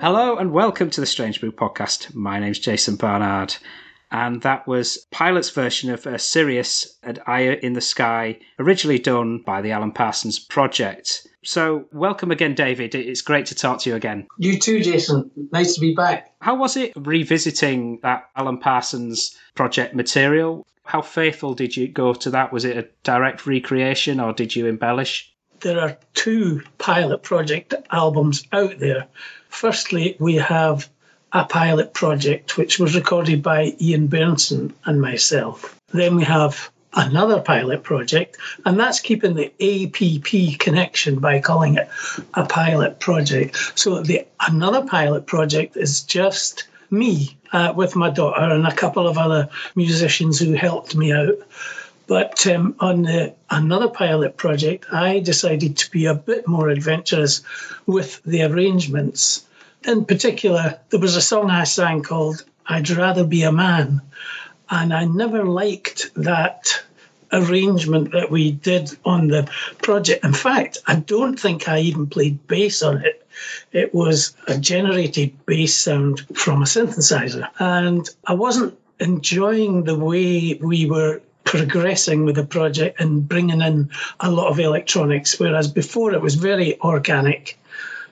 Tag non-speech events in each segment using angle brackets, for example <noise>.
Hello and welcome to the Strange Brew podcast. My name's Jason Barnard, and that was Pilot's version of uh, Sirius and Eye in the Sky, originally done by the Alan Parsons Project. So, welcome again, David. It's great to talk to you again. You too, Jason. Nice to be back. How was it revisiting that Alan Parsons Project material? How faithful did you go to that? Was it a direct recreation or did you embellish? There are two pilot project albums out there. Firstly, we have a pilot project which was recorded by Ian Bairnson and myself. Then we have another pilot project, and that's keeping the APP connection by calling it a pilot project. So the another pilot project is just me uh, with my daughter and a couple of other musicians who helped me out. But um, on the, another pilot project, I decided to be a bit more adventurous with the arrangements. In particular, there was a song I sang called I'd Rather Be a Man. And I never liked that arrangement that we did on the project. In fact, I don't think I even played bass on it. It was a generated bass sound from a synthesizer. And I wasn't enjoying the way we were progressing with the project and bringing in a lot of electronics, whereas before it was very organic,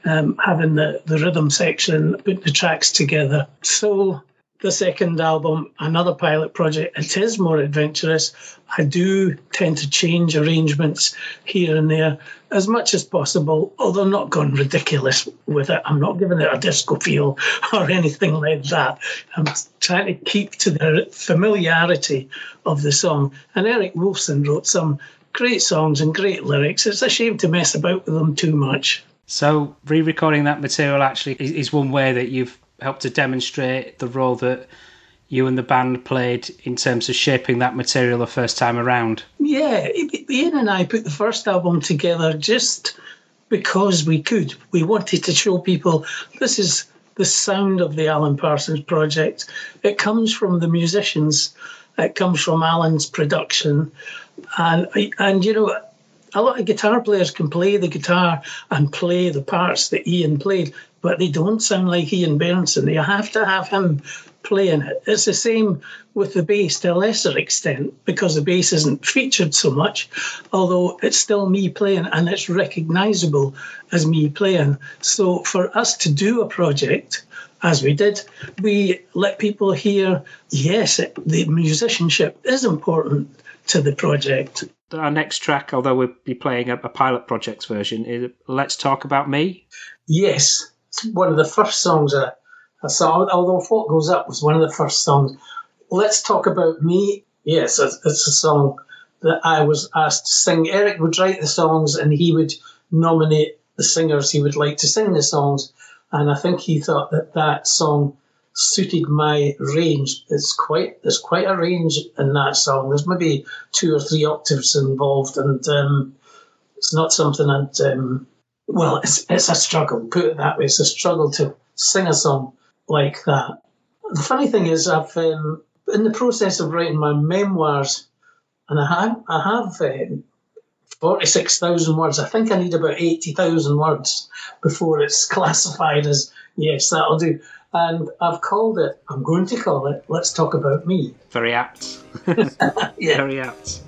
um, having the, the rhythm section, put the tracks together. So the second album, another pilot project, it is more adventurous. I do tend to change arrangements here and there as much as possible, although not gone ridiculous with it. I'm not giving it a disco feel <laughs> or anything like that. I'm trying to keep to the familiarity of the song. And Eric Woolfson wrote some great songs and great lyrics. It's a shame to mess about with them too much. So, re recording that material actually is one way that you've helped to demonstrate the role that you and the band played in terms of shaping that material the first time around. Yeah, Ian and I put the first album together just because we could. We wanted to show people this is the sound of the Alan Parsons project. It comes from the musicians, it comes from Alan's production. And, and you know, a lot of guitar players can play the guitar and play the parts that Ian played, but they don't sound like Ian Bairnson. You have to have him playing it. It's the same with the bass to a lesser extent because the bass isn't featured so much, although it's still me playing and it's recognizable as me playing. So for us to do a project, as we did, we let people hear yes, it, the musicianship is important to the project. Our next track, although we'll be playing a, a pilot projects version, is Let's Talk About Me. Yes, one of the first songs I, I saw, although What Goes Up was one of the first songs. Let's Talk About Me. Yes, it's, it's a song that I was asked to sing. Eric would write the songs and he would nominate the singers he would like to sing the songs. And I think he thought that that song suited my range. It's quite there's quite a range in that song. There's maybe two or three octaves involved, and um, it's not something I'd. Um, well, it's it's a struggle. Put it that way, it's a struggle to sing a song like that. The funny thing is, I've um, in the process of writing my memoirs, and I have I have. Um, 46,000 words. I think I need about 80,000 words before it's <laughs> classified as, yes, that'll do. And I've called it, I'm going to call it, Let's Talk About Me. Very apt. <laughs> <laughs> Yeah. Very apt.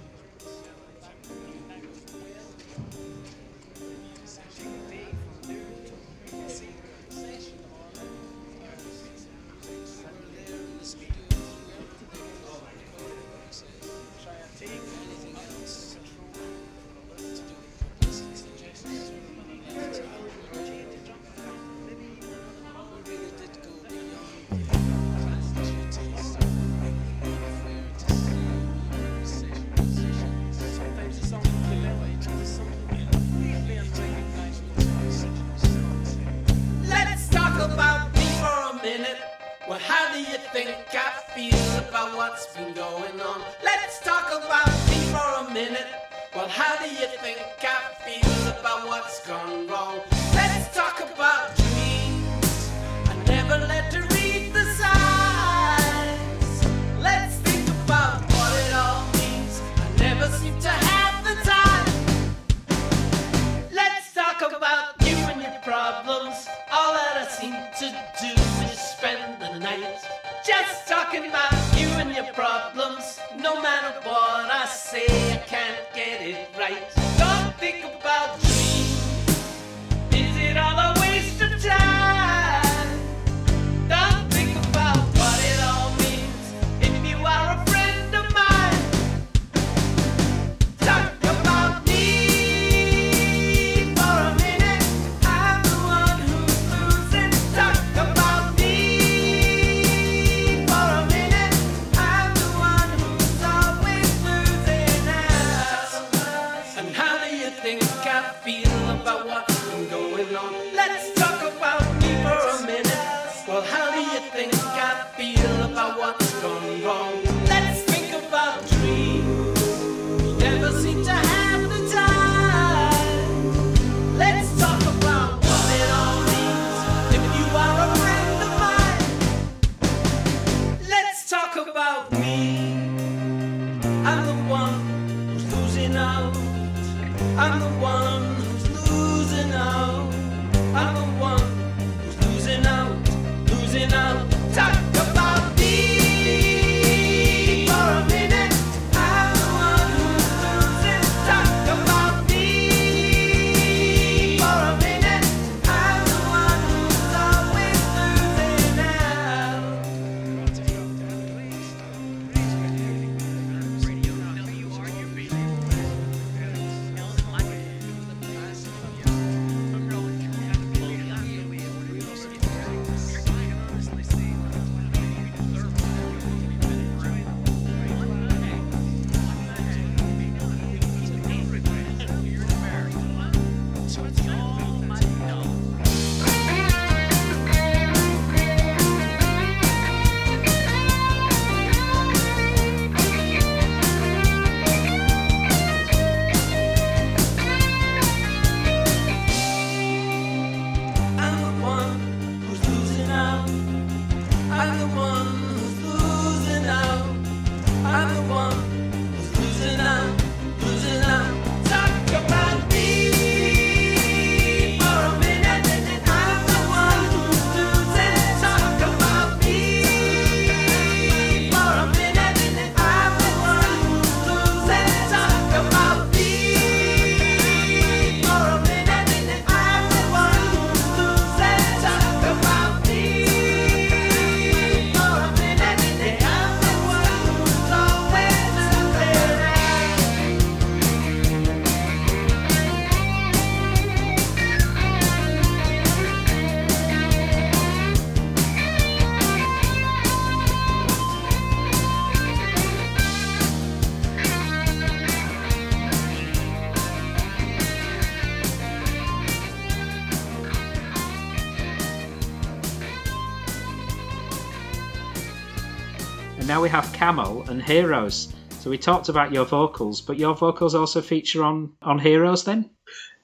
Camel and Heroes. So we talked about your vocals, but your vocals also feature on on Heroes then?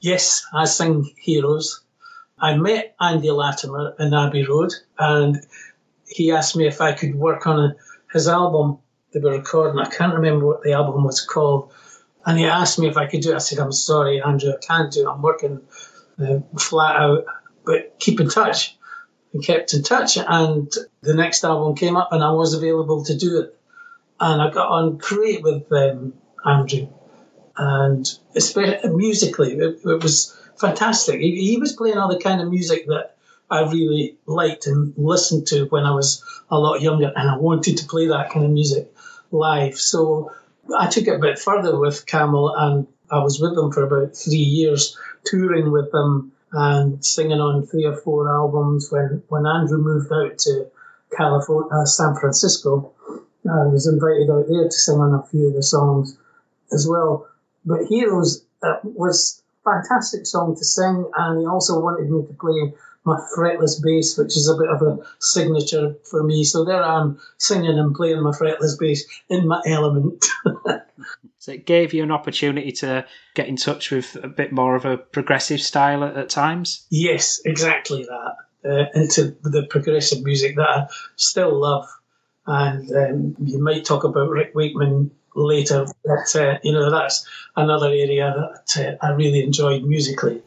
Yes, I sing Heroes. I met Andy Latimer in Abbey Road, and he asked me if I could work on his album they were recording. I can't remember what the album was called. And he asked me if I could do it. I said, I'm sorry, Andrew, I can't do it. I'm working uh, flat out, but keep in touch. And kept in touch. And the next album came up, and I was available to do it. And I got on great with um, Andrew. And especially musically, it, it was fantastic. He, he was playing all the kind of music that I really liked and listened to when I was a lot younger, and I wanted to play that kind of music live. So I took it a bit further with Camel, and I was with them for about three years, touring with them and singing on three or four albums. When when Andrew moved out to California, uh, San Francisco, I was invited out there to sing on a few of the songs as well. But Heroes uh, was a fantastic song to sing, and he also wanted me to play my fretless bass, which is a bit of a signature for me. So there I am singing and playing my fretless bass in my element. <laughs> so it gave you an opportunity to get in touch with a bit more of a progressive style at, at times? Yes, exactly that. Uh, into the progressive music that I still love. And um, you might talk about Rick Wakeman later, but uh, you know that's another area that uh, I really enjoyed musically.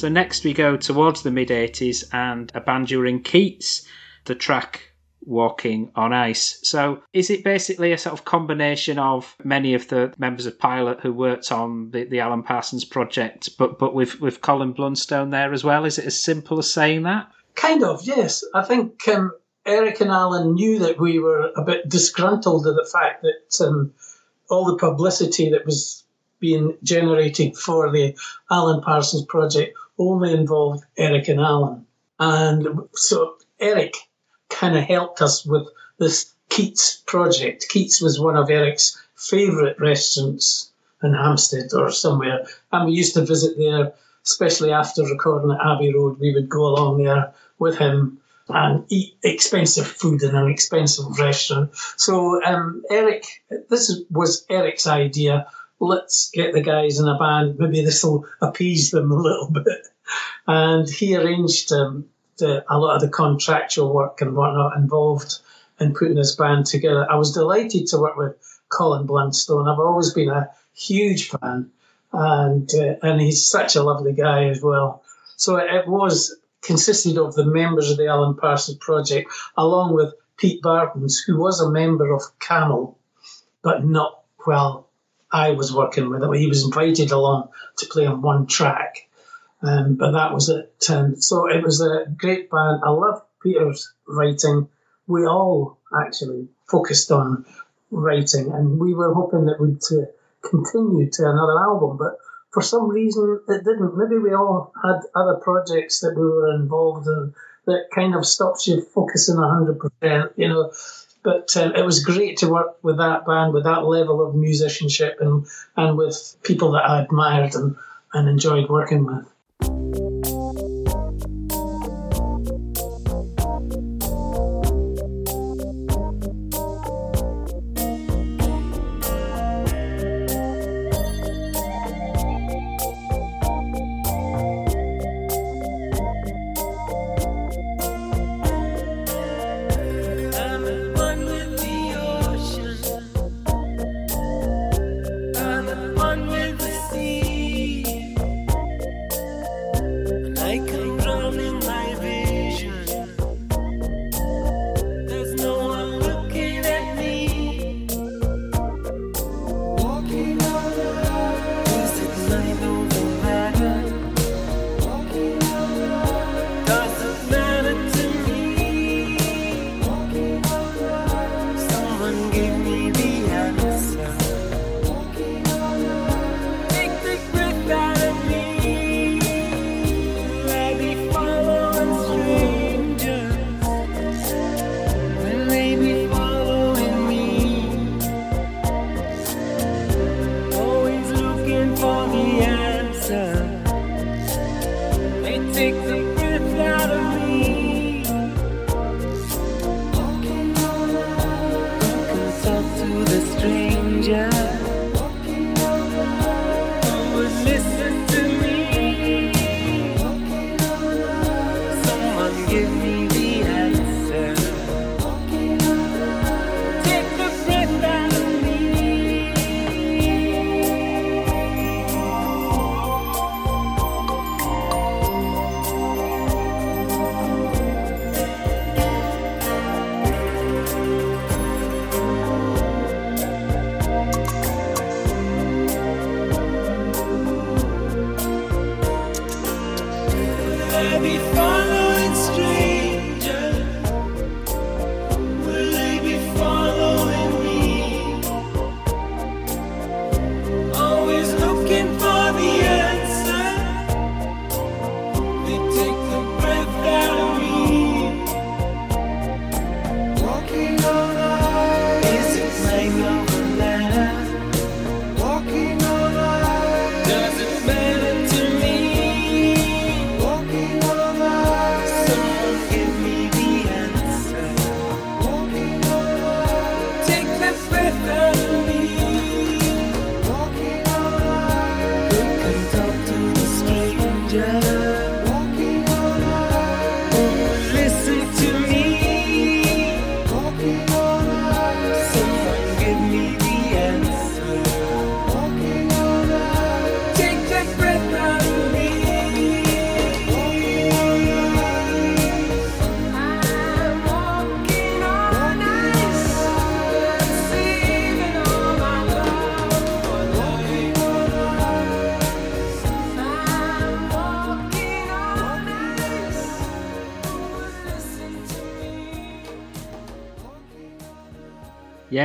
So next we go towards the mid 80s and a band during Keats, the track Walking on Ice. So is it basically a sort of combination of many of the members of Pilot who worked on the, the Alan Parsons project, but but with, with Colin Blunstone there as well? Is it as simple as saying that? Kind of, yes. I think um, Eric and Alan knew that we were a bit disgruntled at the fact that um, all the publicity that was being generated for the Alan Parsons project only involved Eric and Alan. And so Eric kind of helped us with this Keats project. Keats was one of Eric's favourite restaurants in Hampstead or somewhere, and we used to visit there, especially after recording at Abbey Road. We would go along there with him and eat expensive food in an expensive restaurant. So um, Eric, this was Eric's idea. Let's get the guys in a band. Maybe this will appease them a little <laughs> bit. And he arranged um, the, a lot of the contractual work and whatnot involved in putting this band together. I was delighted to work with Colin Blunstone. I've always been a huge fan, and uh, and he's such a lovely guy as well. So it was consisted of the members of the Alan Parsons Project, along with Pete Bardens, who was a member of Camel, but not well. I was working with. He was invited along to play on one track, um, but that was it. Um, so it was a great band. I love Peter's writing. We all actually focused on writing, and we were hoping that we'd uh, continue to another album, but for some reason it didn't. Maybe we all had other projects that we were involved in that kind of stops you focusing 100%, you know. But um, it was great to work with that band, with that level of musicianship, and, and with people that I admired and, and enjoyed working with. One with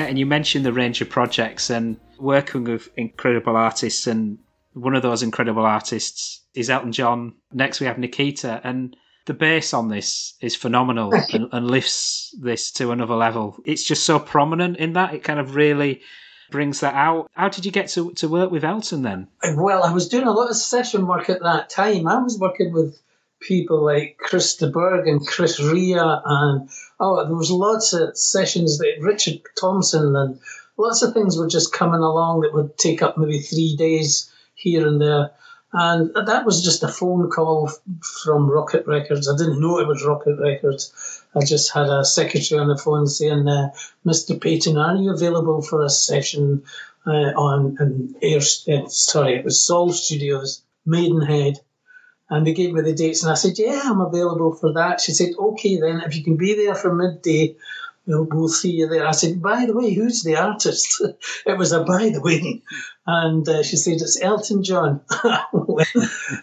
and you mentioned the range of projects and working with incredible artists, and one of those incredible artists is Elton John. Next, we have Nikita, and the bass on this is phenomenal and, and lifts this to another level. It's just so prominent in that; it kind of really brings that out. How did you get to, to work with Elton then? Well, I was doing a lot of session work at that time. I was working with people like Chris de Burgh and Chris Rea, and oh, there was lots of sessions that Richard Thompson and lots of things were just coming along that would take up maybe three days here and there. And that was just a phone call from Rocket Records. I didn't know it was Rocket Records. I just had a secretary on the phone saying, uh, "Mr. Paton, are you available for a session uh, on an air? Uh, sorry, it was Sol Studios, Maidenhead." And they gave me the dates, and I said, "Yeah, I'm available for that." She said, "Okay, then if you can be there for midday, we'll, we'll see you there." I said, "By the way, who's the artist?" <laughs> it was a by the way, and uh, she said, "It's Elton John." <laughs>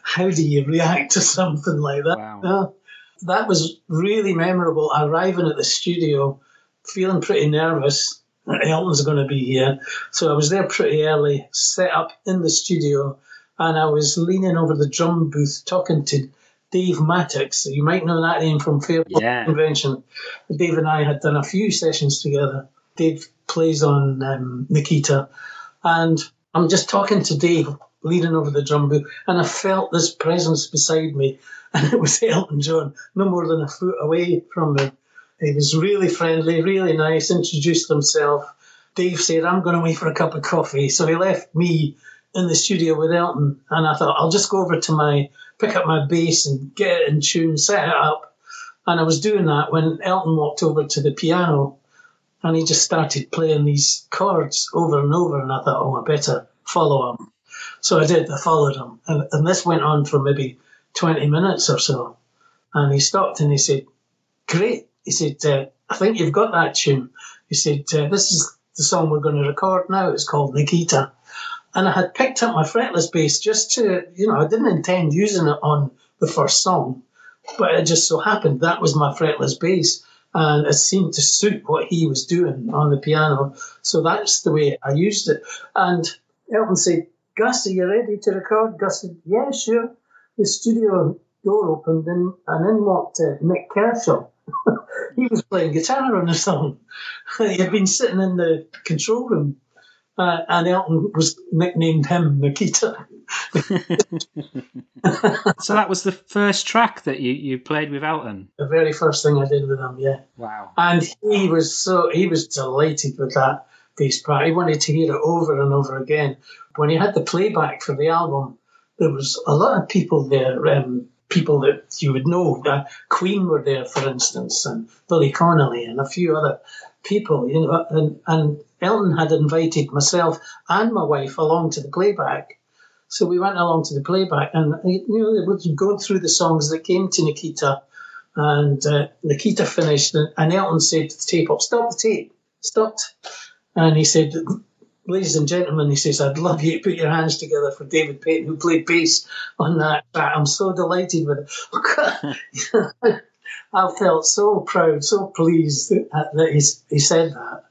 How do you react to something like that? Wow. Uh, that was really memorable. Arriving at the studio, feeling pretty nervous. Elton's going to be here, so I was there pretty early, set up in the studio, and I was leaning over the drum booth talking to Dave Mattacks. You might know that name from Fairport Yeah. Convention. Dave and I had done a few sessions together. Dave plays on um, Nikita, and I'm just talking to Dave, leaning over the drum booth, and I felt this presence beside me, <laughs> and it was Elton John, no more than a foot away from me. He was really friendly, really nice, introduced himself. Dave said, I'm going away for a cup of coffee. So he left me in the studio with Elton, and I thought, I'll just go over to my, pick up my bass and get it in tune, set it up. And I was doing that when Elton walked over to the piano and he just started playing these chords over and over. And I thought, oh, I better follow him. So I did, I followed him. And, and this went on for maybe 20 minutes or so. And he stopped and he said, Great. He said, uh, I think you've got that tune. He said, uh, This is the song we're going to record now. It's called Nikita. And I had picked up my fretless bass just to, you know, I didn't intend using it on the first song, but it just so happened that was my fretless bass. And it seemed to suit what he was doing on the piano. So that's the way I used it. And Elton said, Gus, are you ready to record? Gus said, Yeah, sure. The studio door opened and, and in walked uh, Nik Kershaw. <laughs> he was playing guitar on the song. <laughs> he had been sitting in the control room. Uh, and Elton was nicknamed him Nikita. <laughs> So that was the first track that you, you played with Elton. The very first thing I did with him, yeah. Wow. And he was so he was delighted with that bass part. He wanted to hear it over and over again. When he had the playback for the album, there was a lot of people there, um, people that you would know. Uh, Queen were there, for instance, and Billy Connolly, and a few other people. You know, and, and Elton had invited myself and my wife along to the playback. So we went along to the playback, and you know, they were going through the songs that came to Nikita. And uh, Nikita finished, and, Elton said to the tape op, "Stop the tape, stopped." And he said, "Ladies and gentlemen," he says, "I'd love you to put your hands together for David Paton, who played bass on that. I'm so delighted with it." <laughs> I felt so proud, so pleased that, that he, he said that.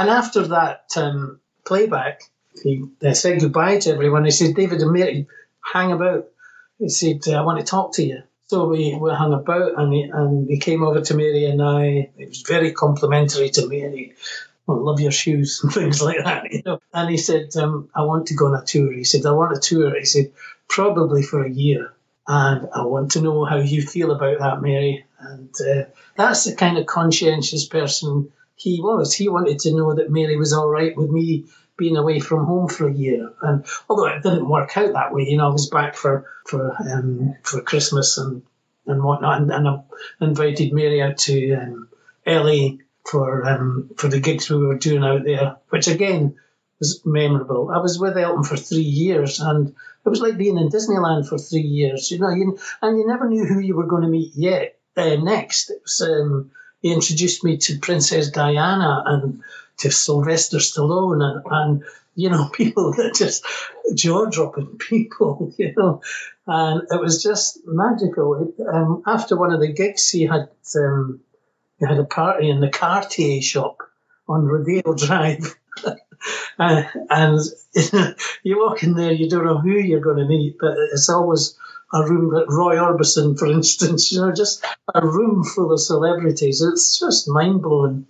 And after that um, playback, he uh, said goodbye to everyone. He said, David and Mary, hang about. He said, I want to talk to you. So we, we hung about and he, and he came over to Mary and I. It was very complimentary to Mary. I love your shoes <laughs> and things like that, you know. And he said, um, I want to go on a tour. He said, I want a tour. He said, probably for a year. And I want to know how you feel about that, Mary. And uh, that's the kind of conscientious person he was. He wanted to know that Mary was all right with me being away from home for a year. And although it didn't work out that way, you know, I was back for for um, for Christmas and and whatnot, and, and I invited Mary out to um, LA for um, for the gigs we were doing out there, which again was memorable. I was with Elton for three years, and it was like being in Disneyland for three years. You know, you, and you never knew who you were going to meet yet. Uh, next, it was, um, he introduced me to Princess Diana and to Sylvester Stallone and, and you know, <laughs> people that just jaw dropping people, <laughs> you know, and it was just magical. Um, after one of the gigs, he had um, he had a party in the Cartier shop on Rodeo Drive. <laughs> uh, and you walk in there, you don't know who you're going to meet, but it's always a room that Roy Orbison, for instance, you know, just a room full of celebrities. It's just mind blowing.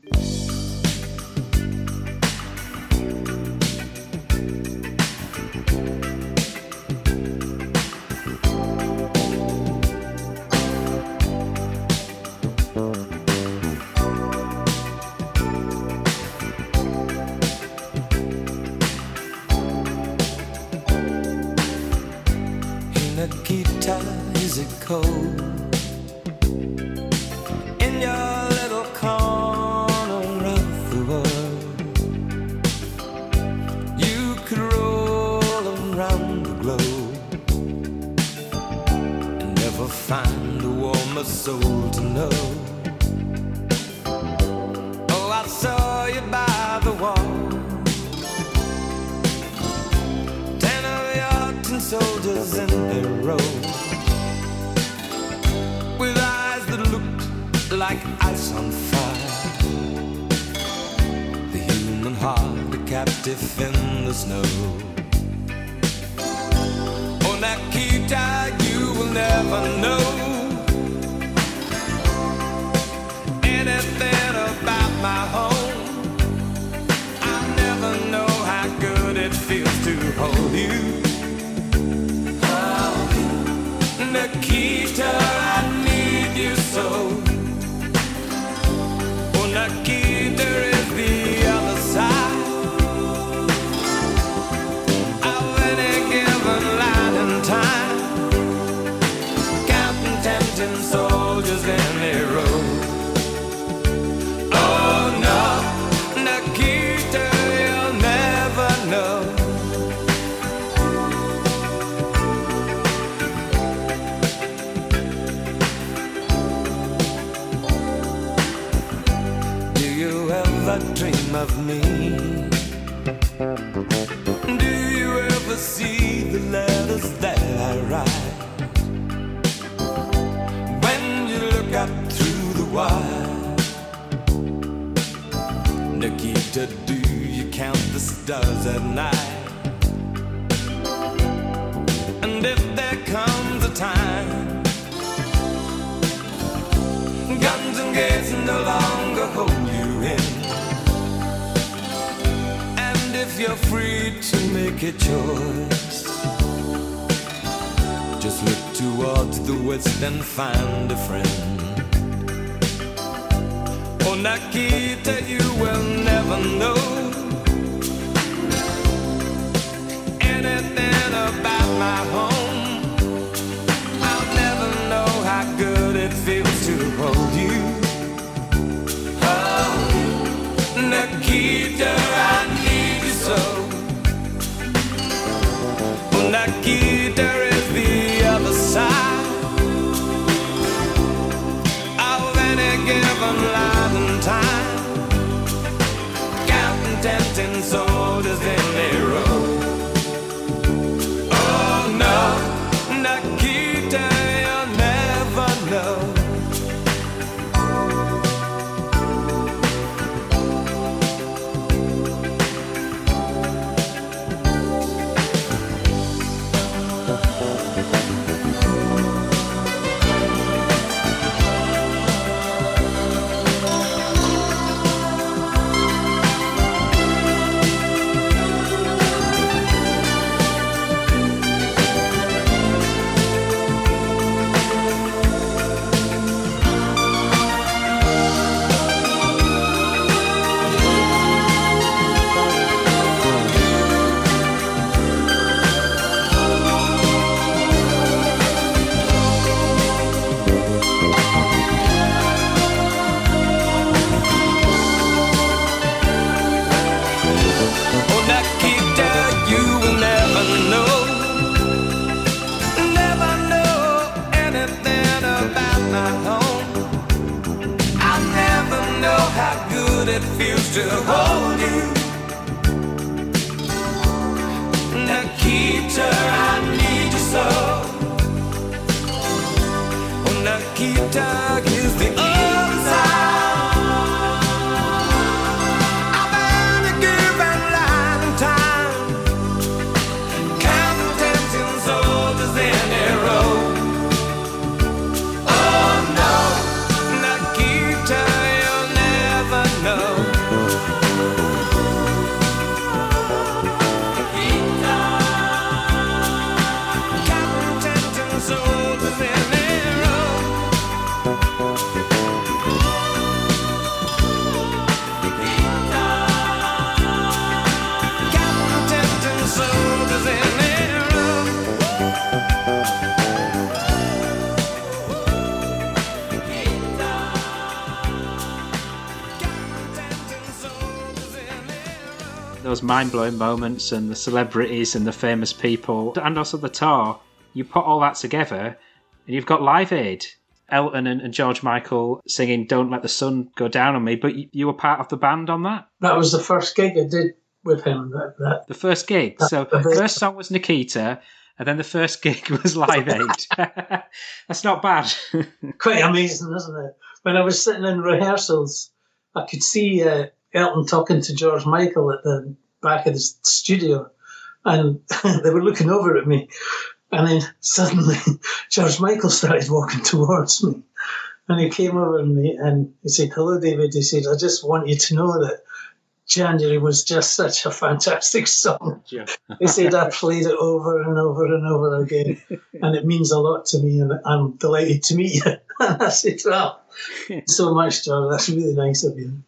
to do. You count the stars at night. And if there comes a time, guns and gates no longer hold you in. And if you're free to make a choice, just look towards the west and find a friend on you will never know anything about my home. I'll never know how good it feels to hold you. Oh, Nikita, I need you so. Nikita. to hold. Those mind blowing moments and the celebrities and the famous people, and also the tour, you put all that together and you've got Live Aid. Elton and, George Michael singing Don't Let the Sun Go Down on Me, but you, you were part of the band on that? That was the first gig I did with him. That, that The first gig. So the first- first song was Nikita, and then the first <laughs> gig was Live Aid. <laughs> That's not bad. <laughs> quite amazing, isn't it? When I was sitting in rehearsals, I could see uh, Elton talking to George Michael at the back of the studio, and <laughs> they were looking over at me. And then suddenly, <laughs> George Michael started walking towards me, and he came over and he, and he said, "Hello, David." He said, "I just want you to know that." January was just such a fantastic song. He said I played it over and over and over again, and it means a lot to me, and I'm delighted to meet you. <laughs> And I said, "Well, so much, George. That's really nice of you."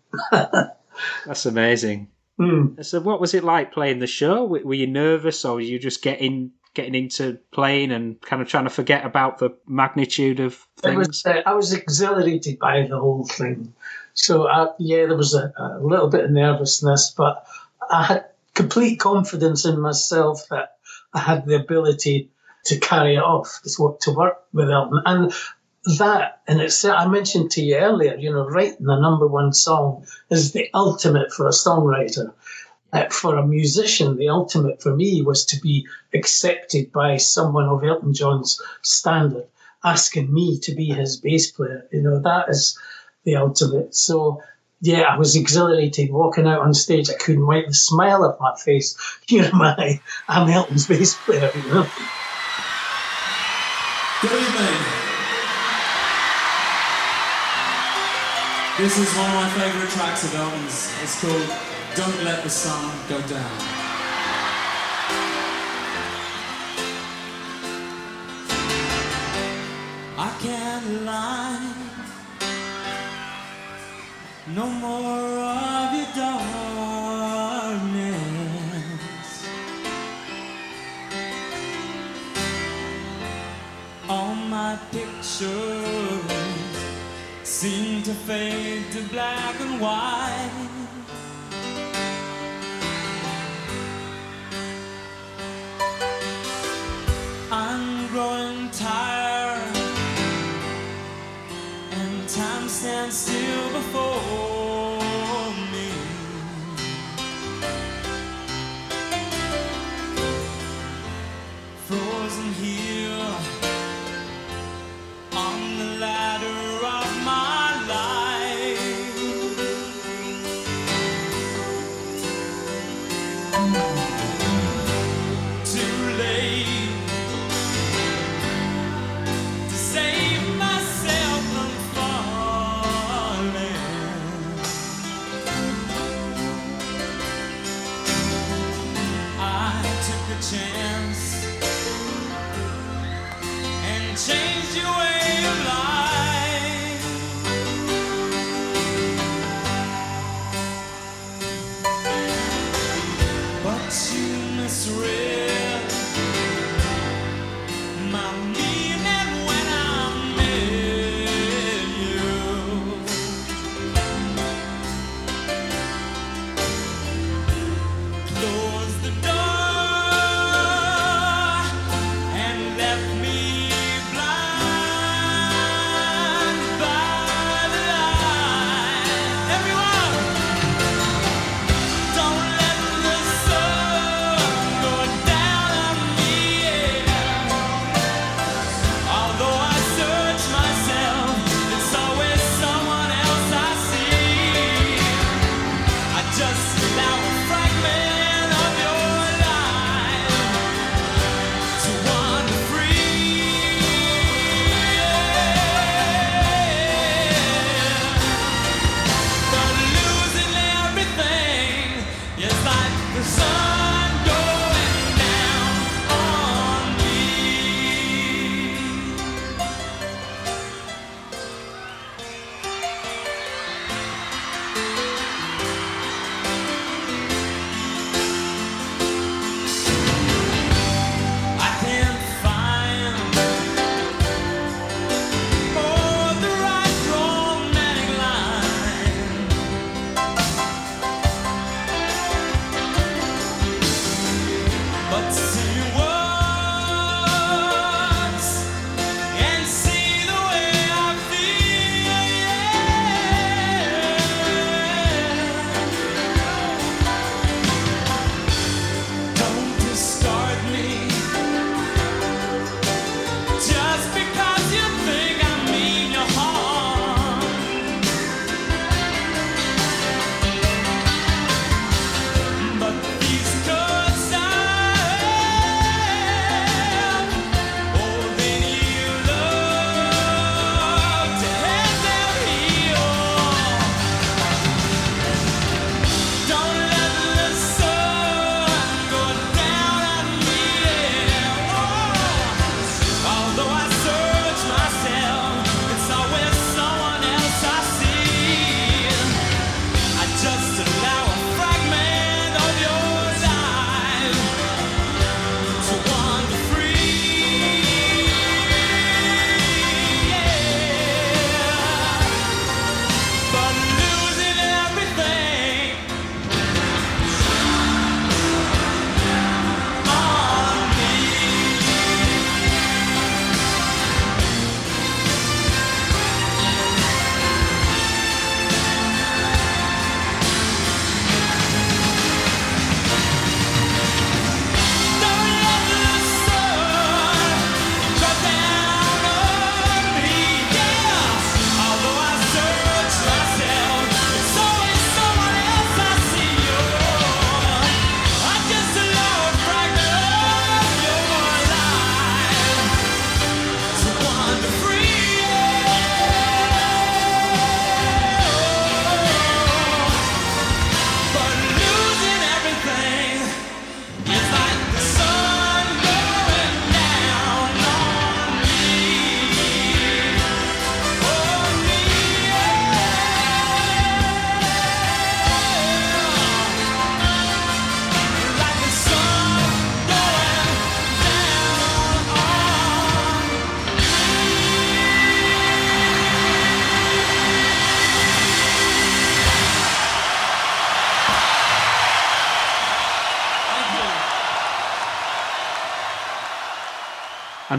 That's amazing. Hmm. So, what was it like playing the show? Were were you nervous, or were you just getting getting into playing and kind of trying to forget about the magnitude of things? was, uh, I was exhilarated by the whole thing. So, uh, yeah, there was a, a little bit of nervousness, but I had complete confidence in myself that I had the ability to carry it off, to work, to work with Elton. And that, and it's, I mentioned to you earlier, you know, writing the number one song is the ultimate for a songwriter. Uh, for a musician, the ultimate for me was to be accepted by someone of Elton John's standard, asking me to be his bass player. You know, that is the ultimate. So, yeah, I was exhilarated walking out on stage. I couldn't wipe the smile off my face. <laughs> Here am I, I'm Elton's bass player, you know. Good evening. This is one of my favourite tracks of Elton's. It's called Don't Let the Sun Go Down. I can't lie. No more of your darkness. All my pictures seem to fade to black and white. Means you ain't.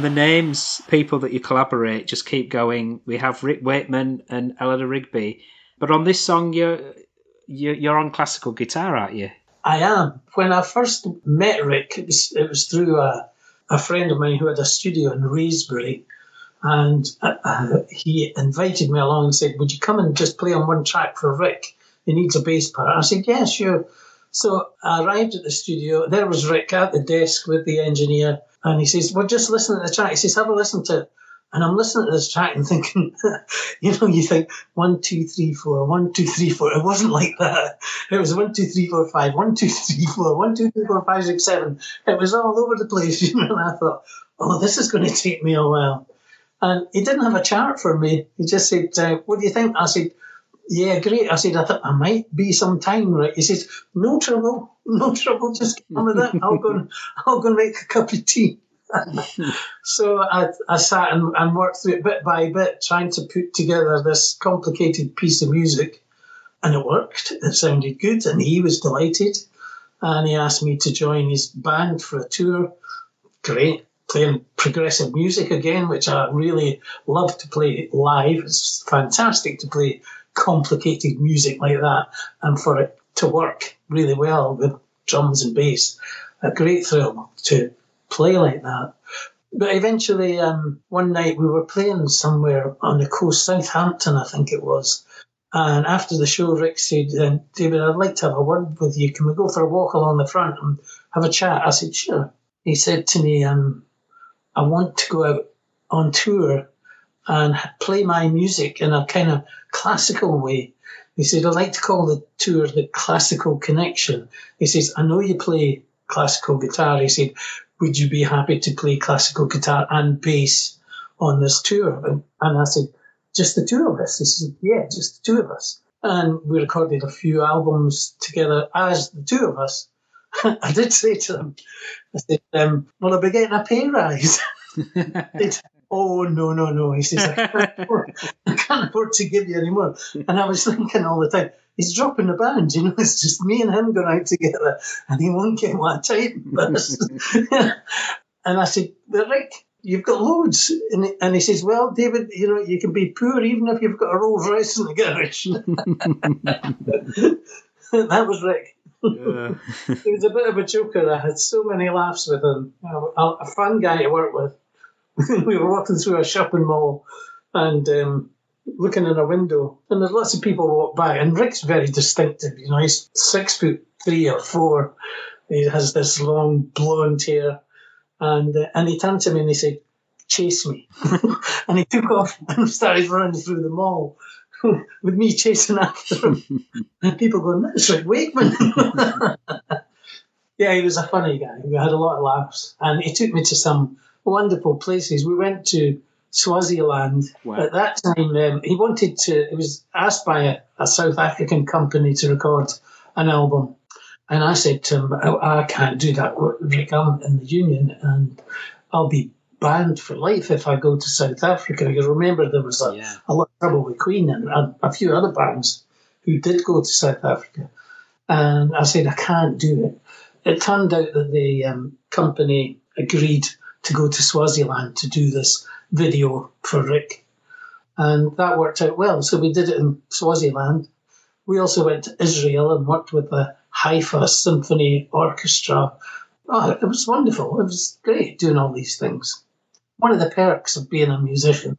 The names, people that you collaborate, just keep going. We have Rick Wakeman and Eleanor Rigby, but on this song, you're you're, you're on classical guitar, aren't you? I am. When I first met Rick, it was, it was through a, a friend of mine who had a studio in Wraysbury. And uh, uh, he invited me along and said, Would you come and just play on one track for Rick? He needs a bass part." I said, Yeah, sure. So I arrived at the studio. There was Rick at the desk with the engineer. And he says, Well, just listen to the track. He says, Have a listen to it. And I'm listening to this track and thinking, <laughs> you know, you think one, two, three, four, one, two, three, four. It wasn't like that. It was one, two, three, four, five, one, two, three, four, one, two, three, four, five, six, seven. It was all over the place, <laughs> you know. And I thought, oh, this is going to take me a while. And he didn't have a chart for me. He just said, uh, what do you think? I said, yeah, great. I said, I thought I might be some time, right? He says, no trouble, no trouble. Just get on with it. I'll go and, I'll go and make a cup of tea. <laughs> so I, I sat and, and worked through it bit by bit, trying to put together this complicated piece of music. And it worked. It sounded good, and he was delighted. And he asked me to join his band for a tour. Great. Playing progressive music again, which I really love to play live. It's fantastic to play complicated music like that and for it to work really well with drums and bass. A great thrill to play like that. But eventually, um, one night we were playing somewhere on the coast, Southampton, I think it was. And after the show, Rick said, um, David, I'd like to have a word with you. Can we go for a walk along the front and have a chat? I said, sure. He said to me, um, I want to go out on tour and play my music in a kind of classical way. He said, I'd like to call the tour the Classical Connection. He says, I know you play classical guitar. He said, would you be happy to play classical guitar and bass on this tour? And, and I said, just the two of us. He said, yeah, just the two of us. And we recorded a few albums together as the two of us. <laughs> I did say to them, I said, um, will I be getting a pay rise? <laughs> oh, no, no, no. He says, I can't, <laughs> afford, I can't afford to give you any more. And I was thinking all the time, he's dropping the band, you know, it's just me and him going out together and he won't get what type <laughs> and I said, well, Rick, you've got loads. And he, and he says, well, David, you know, you can be poor even if you've got a Rolls Royce in the garage. <laughs> that was Rick. Yeah. he was a bit of a joker. I had so many laughs with him. A, a fun guy to work with. <laughs> we were walking through a shopping mall and um, looking in a window, and there's lots of people walk by. And Rick's very distinctive. You know, he's six foot three or four. He has this long blonde hair, and uh, and he turned to me and he said, "Chase me," <laughs> and he took off and started running through the mall. <laughs> With me chasing after him, and people going, "That's Rick Wakeman." yeah, he was a funny guy. We had a lot of laughs, and he took me to some wonderful places. We went to Swaziland. Wow. At that time, um, he wanted to, he was asked by a, a South African company to record an album. And I said to him, I, I can't do that, Rick. I'm in the union and I'll be banned for life if I go to South Africa. You remember there was a, Yeah. a lot of trouble with Queen and a, a few other bands who did go to South Africa. And I said, I can't do it. It turned out that the um, company agreed to go to Swaziland to do this video for Rick. And that worked out well. So we did it in Swaziland. We also went to Israel and worked with the Haifa Symphony Orchestra. Oh, it was wonderful. It was great doing all these things. One of the perks of being a musician.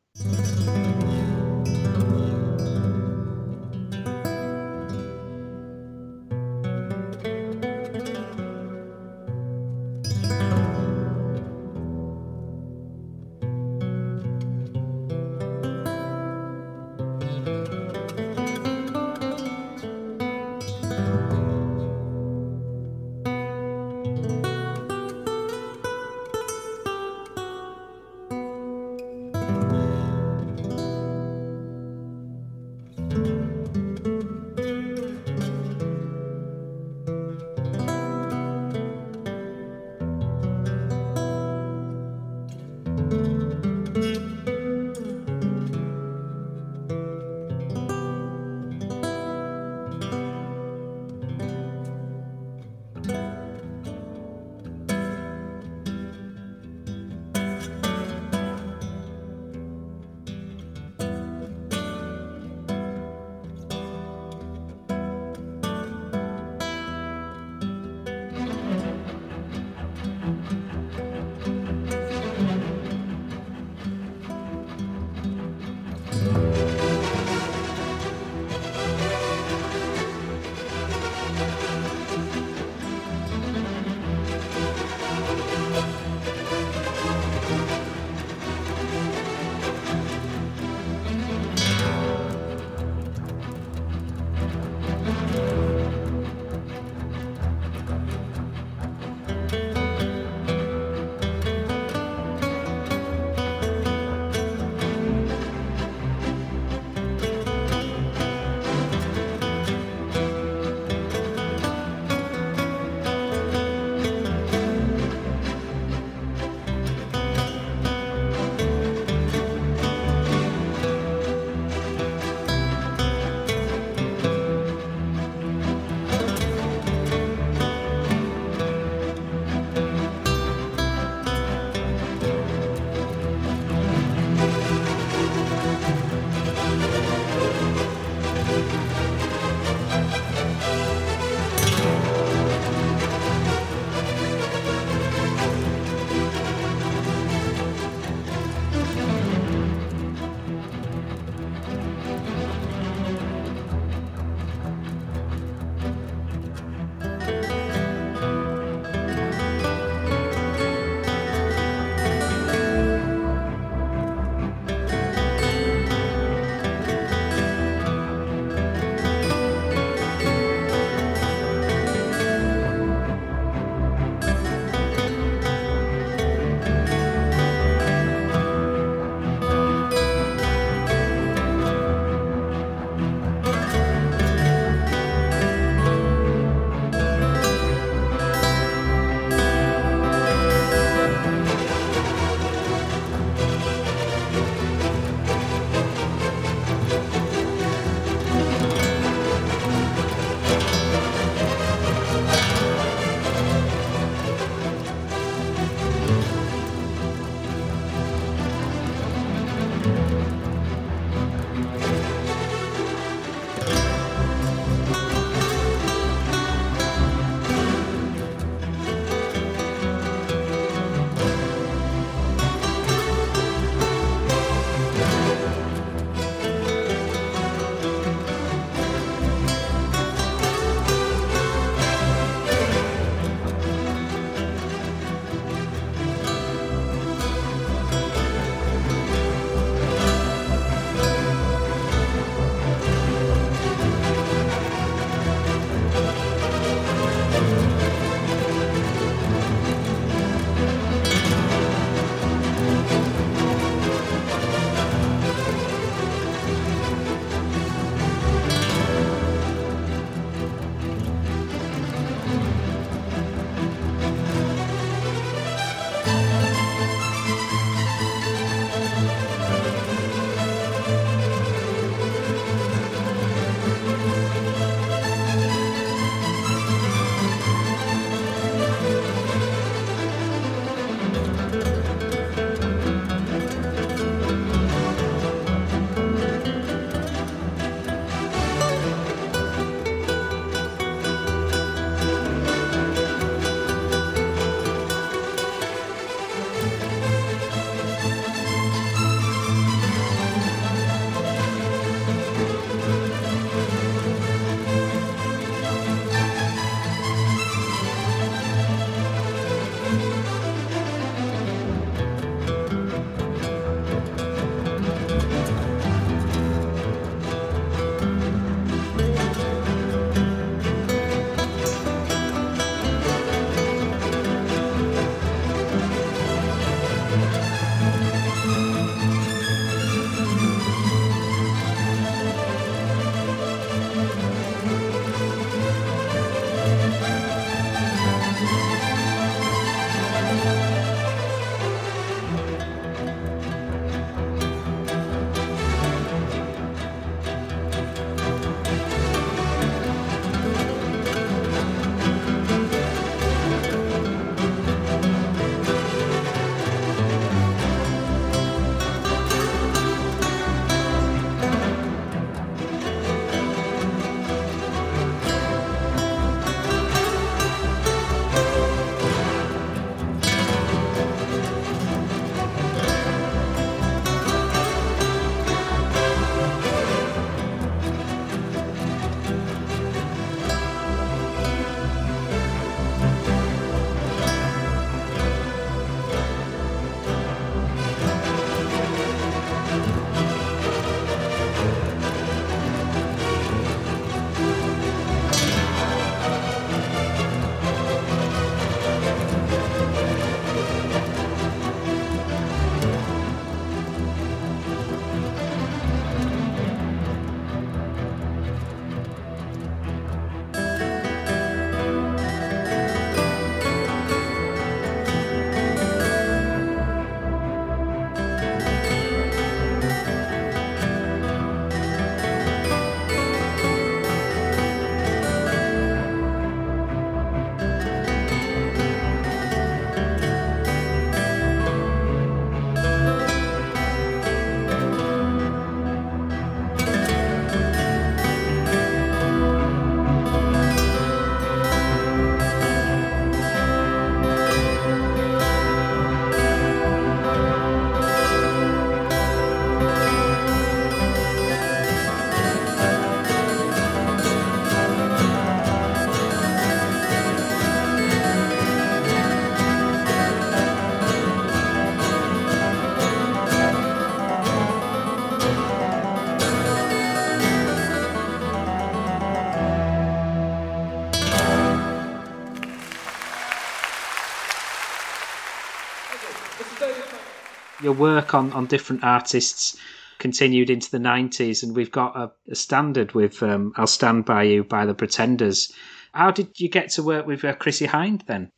Work on, on different artists continued into the 90s, and we've got a, a standard with um, I'll Stand By You by the Pretenders. How did you get to work with uh, Chrissie Hynde then?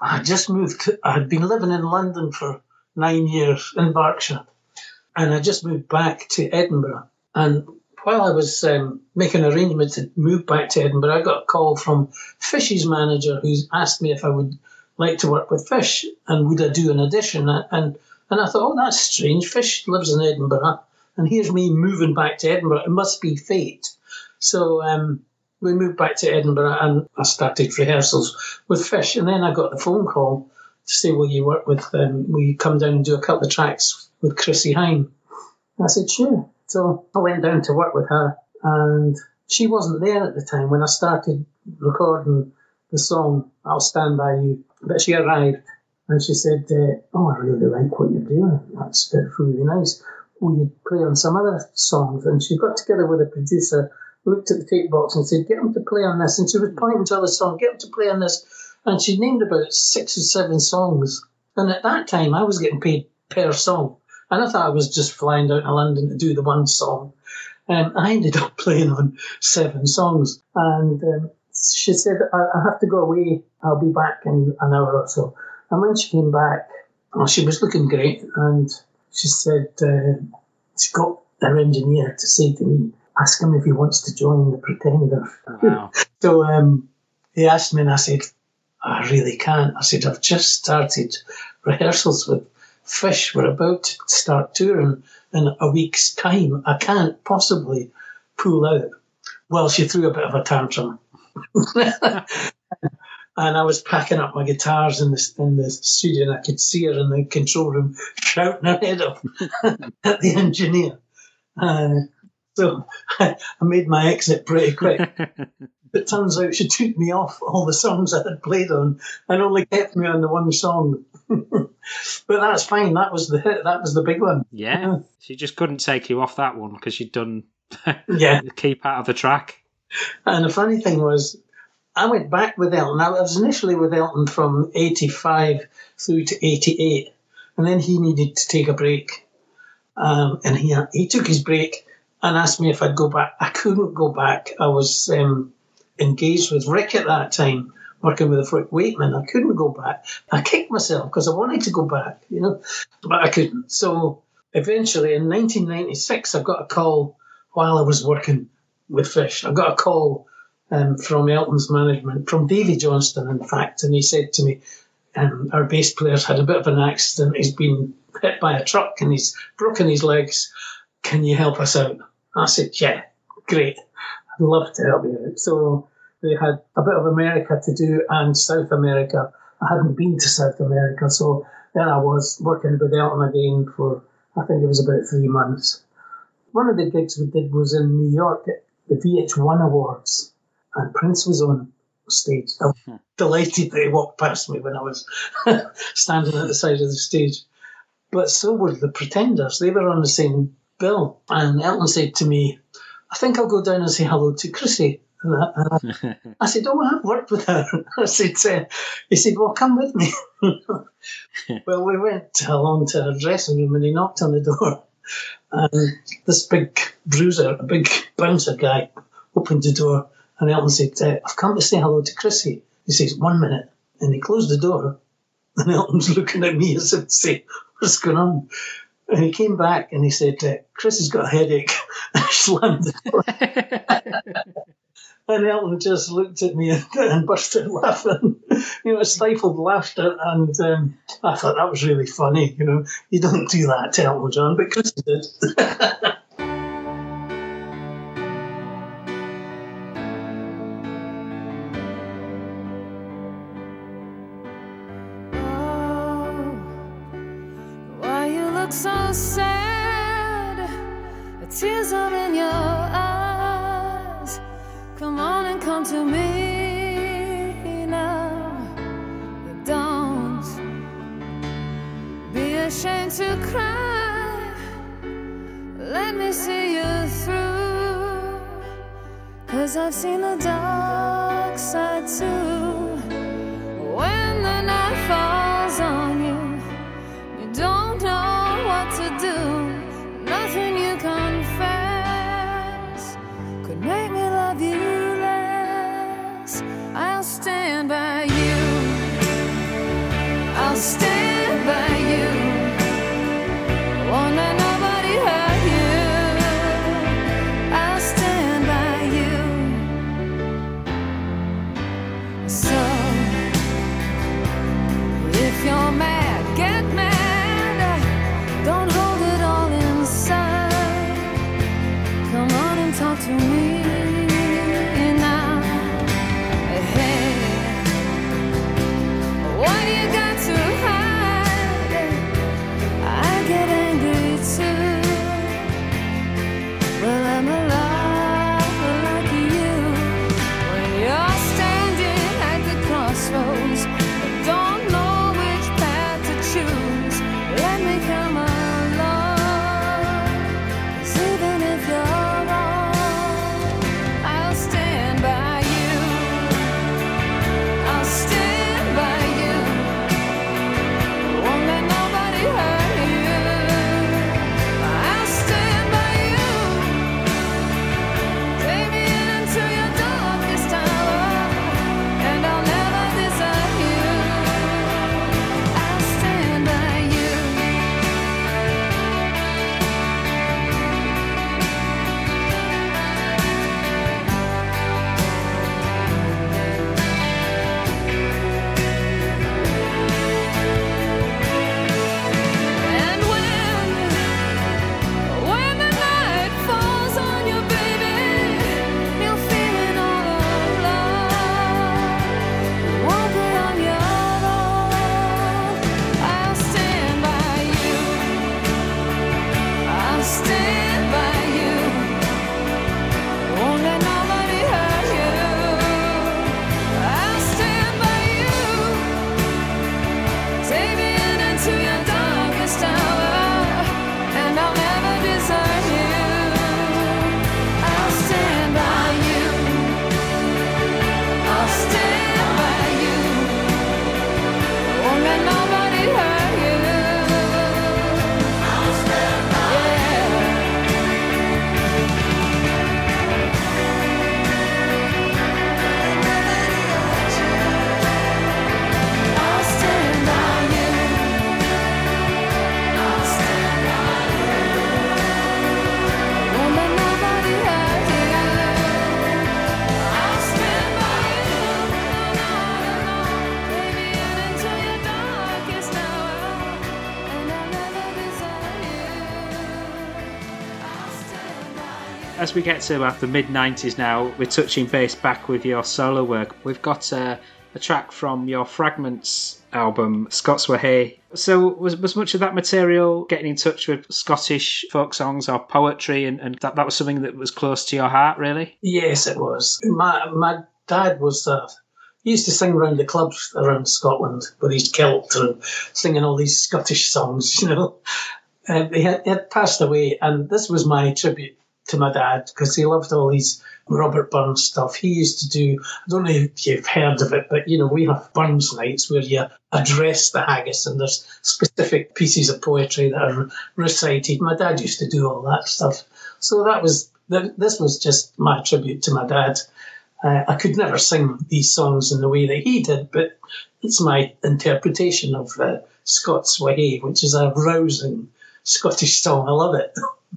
I just moved. To, I had been living in London for nine years in Berkshire, and I just moved back to Edinburgh. And while I was um, making arrangements to move back to Edinburgh, I got a call from Fish's manager, who's asked me if I would like to work with Fish and would I do an audition. And and I thought, oh, that's strange. Fish lives in Edinburgh, and here's me moving back to Edinburgh. It must be fate. So um, we moved back to Edinburgh and I started rehearsals with Fish. And then I got the phone call to say, Will you work with, um, will you come down and do a couple of tracks with Chrissie Hynde? I said, Sure. So I went down to work with her and she wasn't there at the time when I started recording the song, I'll Stand By You. But she arrived and she said, uh, Oh, I really like what you're doing. That's, really nice. Will you play on some other songs? And she got together with a producer looked at the tape box and said, Get him to play on this. And she was pointing to other songs, get him to play on this. And she named about six or seven songs. And at that time, I was getting paid per song. And I thought I was just flying down to London to do the one song. And I ended up <laughs> playing on seven songs. And um, she said, I, I have to go away. I'll be back in an hour or so. And when she came back, well, she was looking great. And she said, uh, she got her engineer to say to me, ask him if he wants to join the Pretender." Wow. <laughs> So um, he asked me, and I said, I really can't. I said, I've just started rehearsals with Fish. We're about to start touring in a week's time. I can't possibly pull out. Well, she threw a bit of a tantrum. <laughs> <laughs> and I was packing up my guitars in the, in the studio, and I could see her in the control room shouting her head off at the engineer. Uh, so <laughs> I made my exit pretty quick. <laughs> It turns out she took me off all the songs I had played on and only kept me on the one song. <laughs> but that's fine. That was the hit. That was the big one. yeah, she just couldn't take you off that one because you'd done Yeah. the key part of the track. And the funny thing was, I went back with Elton. I was initially with Elton from 85 through to 88. And then he needed to take a break. Um, and he, he took his break and asked me if I'd go back. I couldn't go back. I was um, engaged with Rick at that time, working with the Rick Wakeman. I couldn't go back. I kicked myself because I wanted to go back, you know, but I couldn't. So eventually in 1996, I got a call while I was working with Fish. I got a call um, from Elton's management, from Davey Johnstone, in fact, and he said to me, um, our bass player's had a bit of an accident. He's been hit by a truck and he's broken his legs. Can you help us out? I said, yeah, great. I'd love to help you out. So they had a bit of America to do and South America. I hadn't been to South America, so then I was working with Elton again for, I think it was about three months. One of the gigs we did was in New York at the VH1 Awards, and Prince was on stage. I was delighted that he walked past me when I was <laughs> standing at the side of the stage. But so were the Pretenders. They were on the same bill. And Elton said to me, I think I'll go down and say hello to Chrissie. And I, and I, <laughs> I said, Oh, I've worked with her. <laughs> I said, uh, He said, Well, come with me. well, we went along to her dressing room and he knocked on the door. And this big bruiser, a big bouncer guy, opened the door. And Elton said, uh, I've come to say hello to Chrissie. He says, One minute. And he closed the door. <laughs> And Elton's looking at me as if to say, What's going on? And he came back and he said, uh, Chris has got a headache. <laughs> I slammed the door. <laughs> and Elton just looked at me and, and burst out laughing. You know, stifled laughter. And um, I thought that was really funny. You know, you don't do that to Elton John, but Chris did. Sad? The tears are in your eyes. Come on and come to me now. Don't be ashamed to cry. Let me see you through. Cause I've seen the dark side too. We get to about the mid 90s now, we're touching base back with your solo work. We've got a track from your Fragments album, Scots Wha Hae. So, was, was much of that material getting in touch with Scottish folk songs or poetry, and, and that, that was something that was close to your heart, really? Yes, it was. My my dad was. Uh, he used to sing around the clubs around Scotland with his kilt and singing all these Scottish songs. <laughs> You know, and he had, he had passed away, and this was my tribute to my dad because he loved all these Robert Burns stuff. He used to do. I don't know if you've heard of it, but you know we have Burns nights where you address the haggis, and there's specific pieces of poetry that are recited. My dad used to do all that stuff, so that was this was just my tribute to my dad. Uh, I could never sing these songs in the way that he did, but it's my interpretation of uh, Scots Way, which is a rousing Scottish song. I love it.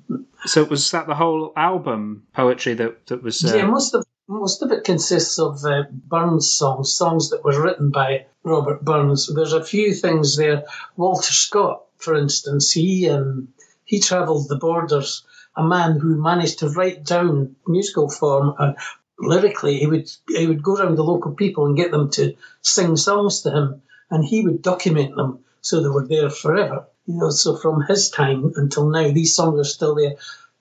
<laughs> So, was that the whole album poetry that, that was. Uh, Yeah, most of most of it consists of uh, Burns songs, songs that were written by Robert Burns. There's a few things there. Walter Scott, for instance, he um, he travelled the borders. A man who managed to write down musical form and lyrically, he would he would go around the local people and get them to sing songs to him, and he would document them so they were there forever. You know, so from his time until now, these songs are still there,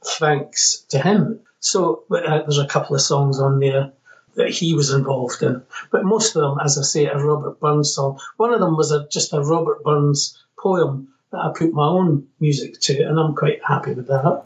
thanks to him. So uh, there's a couple of songs on there that he was involved in, but most of them, as I say, are Robert Burns song. One of them was a, just a Robert Burns poem that I put my own music to, and I'm quite happy with that.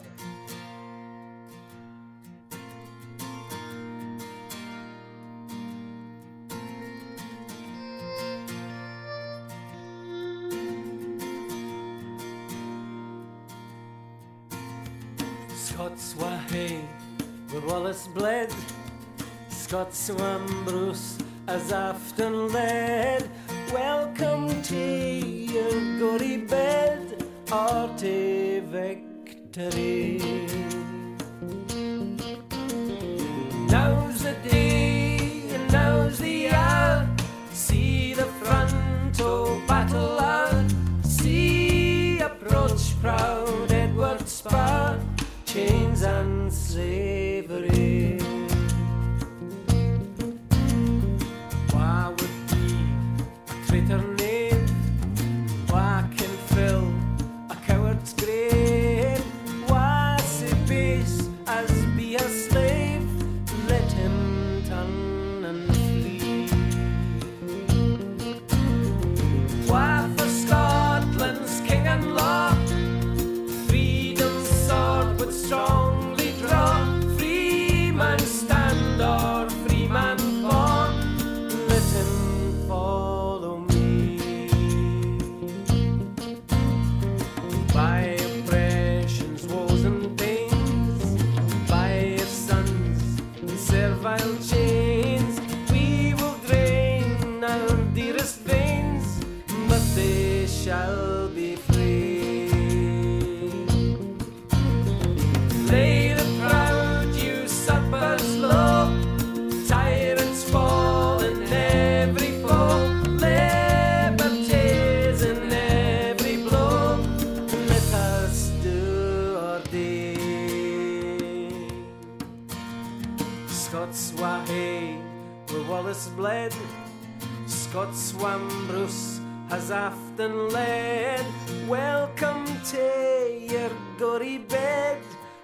Were Bruce as often led. Free man Scots Wambrus has often led. Welcome to your gory bed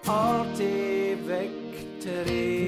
or to victory.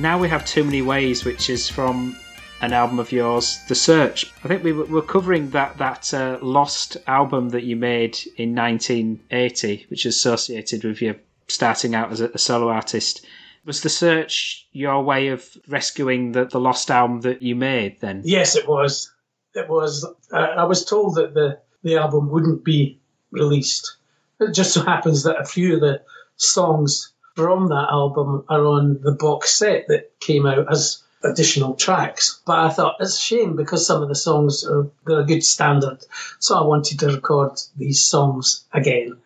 Now we have too many ways, which is from an album of yours, The Search. I think we were, covering that that uh, lost album that you made in 1980, which is associated with you starting out as a, a solo artist. Was The Search your way of rescuing the, the lost album that you made then? Yes, it was. It was. Uh, I was told that the, the album wouldn't be released. It just so happens that a few of the songs from that album are on the box set that came out as additional tracks. But I thought it's a shame because some of the songs are they're a good standard. So I wanted to record these songs again.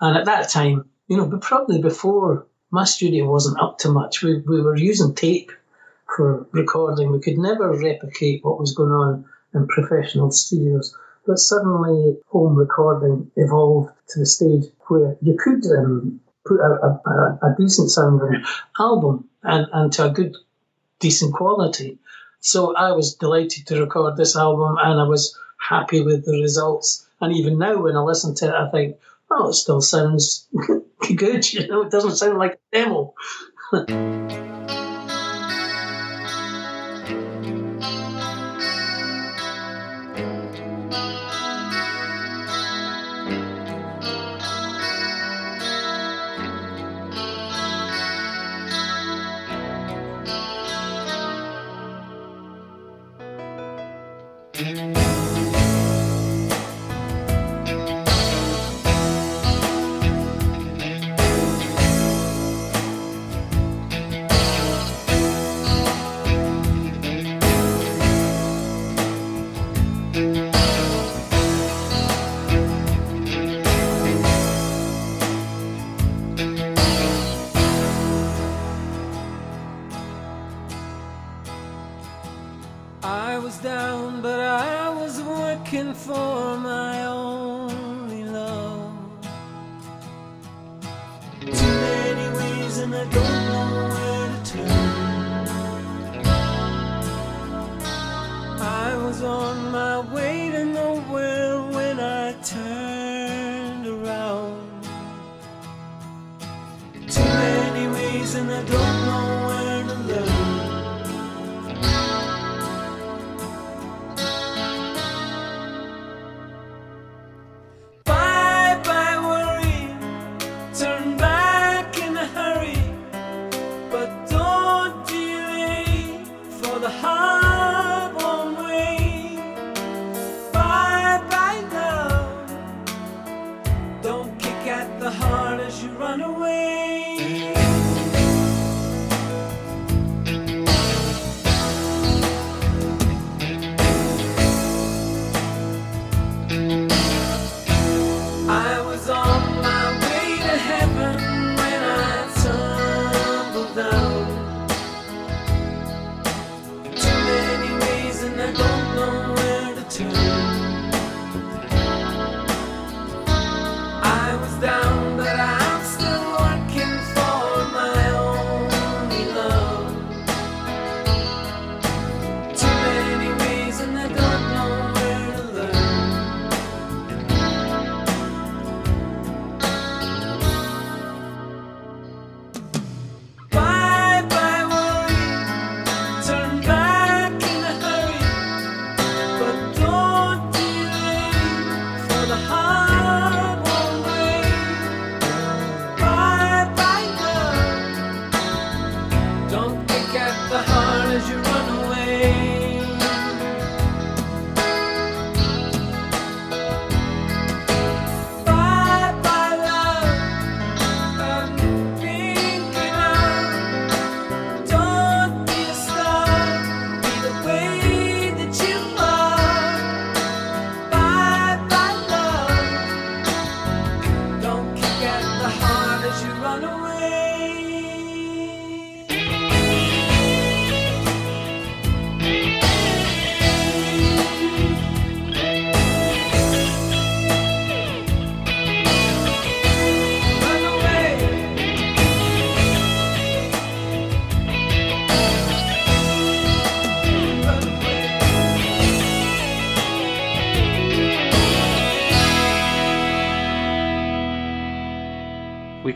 And at that time, you know, but probably before my studio wasn't up to much, we, we were using tape for recording. We could never replicate what was going on in professional studios. But suddenly, home recording evolved to the stage where you could um, put out a, a, a decent sounding album and, and to a good, decent quality. So I was delighted to record this album and I was happy with the results. And even now, when I listen to it, I think, oh, it still sounds <laughs> good. You know, it doesn't sound like a demo. <laughs>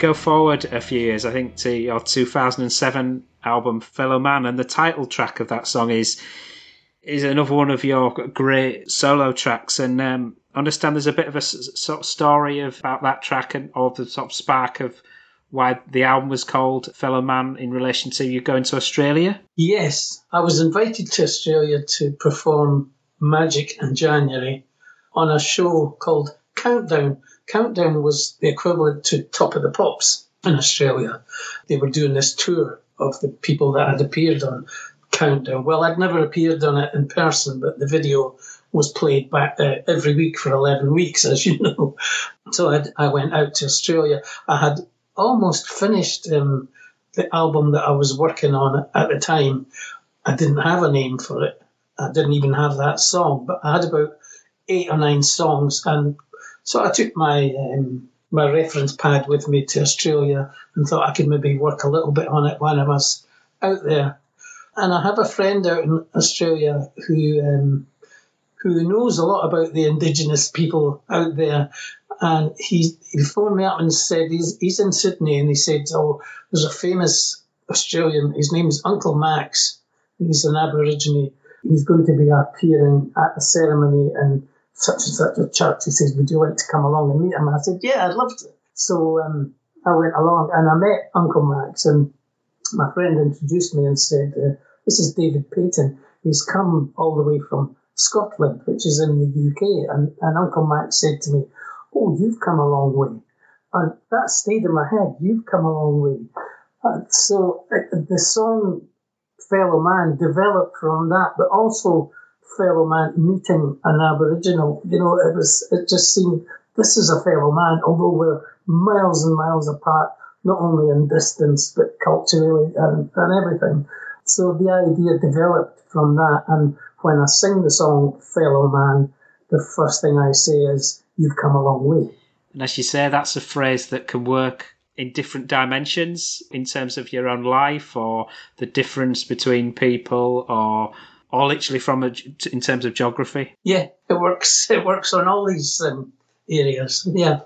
go forward a few years, I think, to your 2007 album Fellow Man, and the title track of that song is is another one of your great solo tracks. And um, understand there's a bit of a sort of story of, about that track and or the sort of spark of why the album was called Fellow Man in relation to you going to Australia. Yes, I was invited to Australia to perform Magic in January on a show called Countdown. Countdown was the equivalent to Top of the Pops in Australia. They were doing this tour of the people that had appeared on Countdown. Well, I'd never appeared on it in person, but the video was played back uh, every week for 11 weeks, as you know. <laughs> So I'd, I went out to Australia. I had almost finished um, the album that I was working on at the time. I didn't have a name for it. I didn't even have that song, but I had about eight or nine songs, and so I took my um, my reference pad with me to Australia and thought I could maybe work a little bit on it when I was out there. And I have a friend out in Australia who um, who knows a lot about the indigenous people out there. And he, he phoned me up and said he's, he's in Sydney and he said, Oh, there's a famous Australian, his name's Uncle Max. He's an Aborigine. He's going to be appearing at a ceremony in such and such a church. He says, Would you like to come along and meet him? I said, Yeah, I'd love to. So um, I went along and I met Uncle Max and my friend introduced me and said, uh, This is David Paton. He's come all the way from Scotland, which is in the UK. And, and Uncle Max said to me, Oh, you've come a long way. And that stayed in my head. You've come a long way. And so uh, the song Fellow Man developed from that, but also fellow man meeting an Aboriginal. You know, it was it just seemed this is a fellow man, although we're miles and miles apart, not only in distance but culturally and, and everything. So the idea developed from that, and when I sing the song Fellow Man, the first thing I say is, You've come a long way. And as you say, that's a phrase that can work in different dimensions in terms of your own life or the difference between people or or literally from a, in terms of geography. Yeah, it works. It works on all these um, areas. Yeah.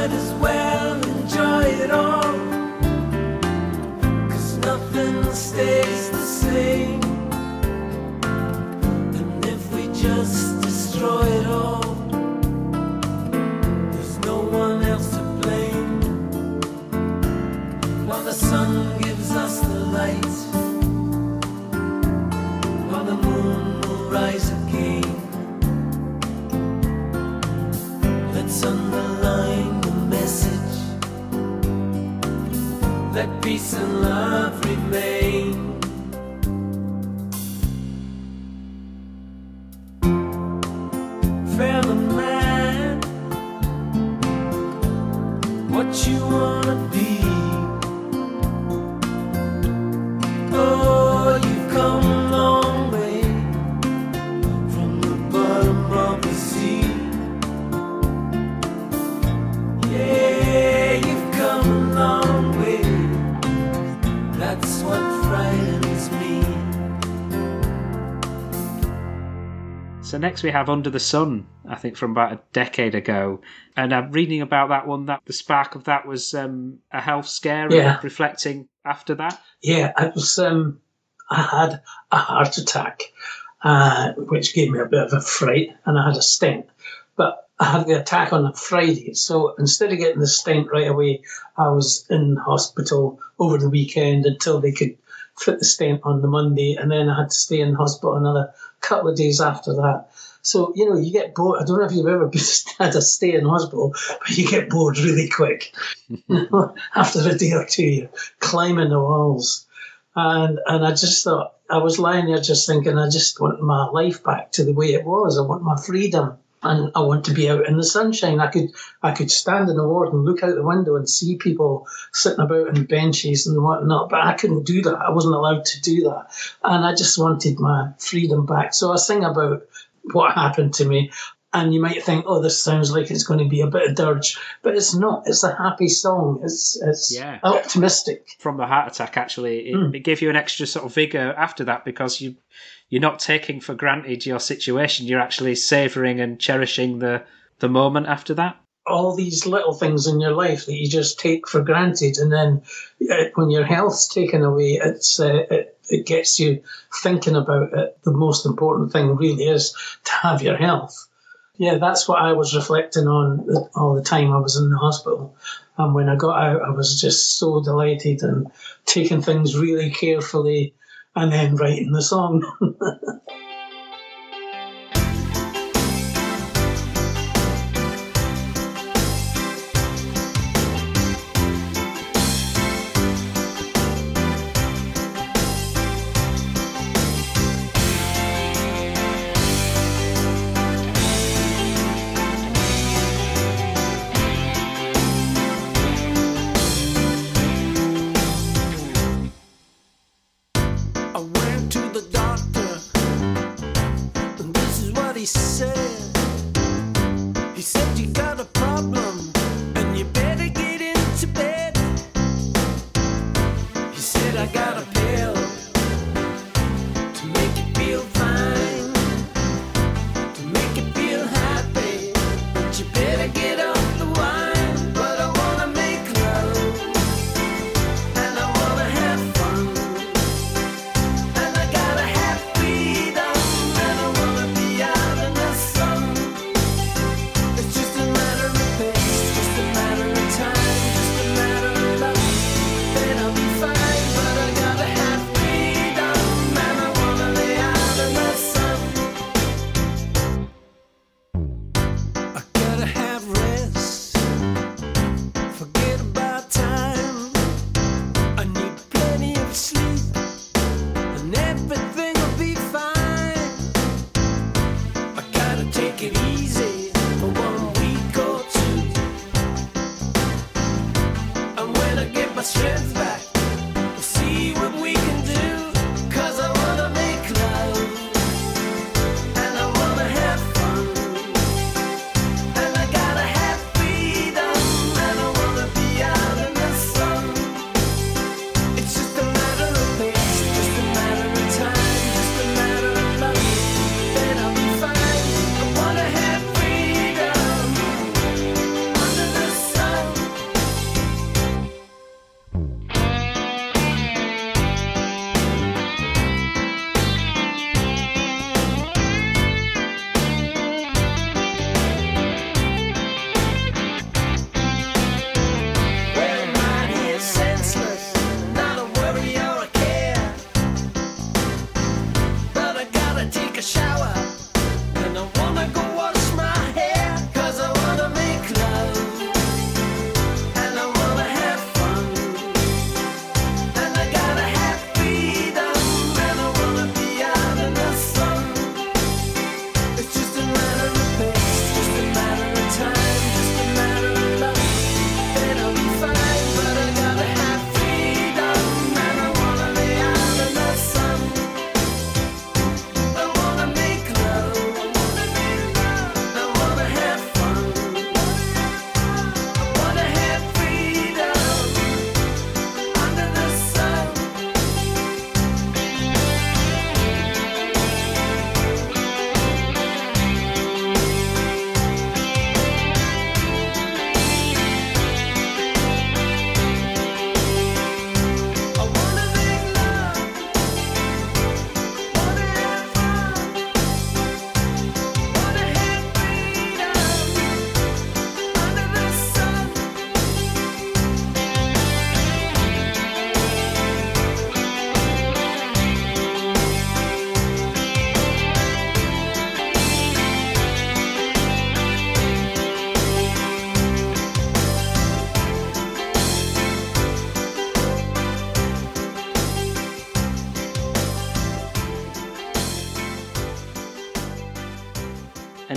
might as well enjoy it all. Cause nothing stays the same. And if we just destroy it all, there's no one else to blame. While the sun gives us the light. peace and love remain. Next we have Under the Sun, I think from about a decade ago, and I'm reading about that one. That the spark of that was um, a health scare. Yeah. and reflecting after that. Yeah, it was. Um, I had a heart attack, uh, which gave me a bit of a fright, and I had a stent. But I had the attack on a Friday, so instead of getting the stent right away, I was in hospital over the weekend until they could fit the stent on the Monday, and then I had to stay in hospital another couple of days after that. So you know, you get bored. I don't know if you've ever <laughs> had a stay in hospital, but you get bored really quick. <laughs> After a day or two, you're climbing the walls, and and I just thought I was lying there just thinking I just want my life back to the way it was. I want my freedom. And I want to be out in the sunshine. I could I could stand in the ward and look out the window and see people sitting about on benches and whatnot, but I couldn't do that. I wasn't allowed to do that. And I just wanted my freedom back. So I sing about what happened to me. And you might think, oh, this sounds like it's going to be a bit of dirge, but it's not. It's a happy song. It's it's Yeah. optimistic. From the heart attack, actually, it, it gave you an extra sort of vigor after that because you you're not taking for granted your situation. You're actually savouring and cherishing the the moment after that. all these little things in your life that you just take for granted, and then uh, when your health's taken away, it's uh, it, it gets you thinking about it. The most important thing really is to have your health. Yeah, that's what I was reflecting on all the time I was in the hospital. And when I got out, I was just so delighted and taking things really carefully and then writing the song. <laughs> Say.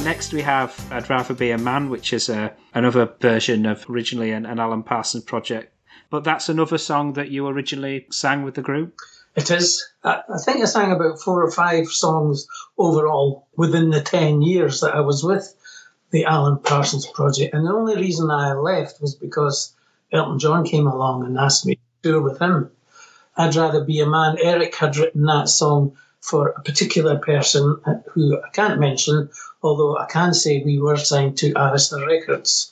Next we have uh, I'd Rather Be a Man, which is a, another version of originally an, an Alan Parsons project. But that's another song that you originally sang with the group. It is. I, I think I sang about four or five songs overall within the 10 years that I was with the Alan Parsons Project. And the only reason I left was because Elton John came along and asked me to tour with him. I'd rather be a man. Eric had written that song for a particular person who I can't mention, although I can say we were signed to Arista Records.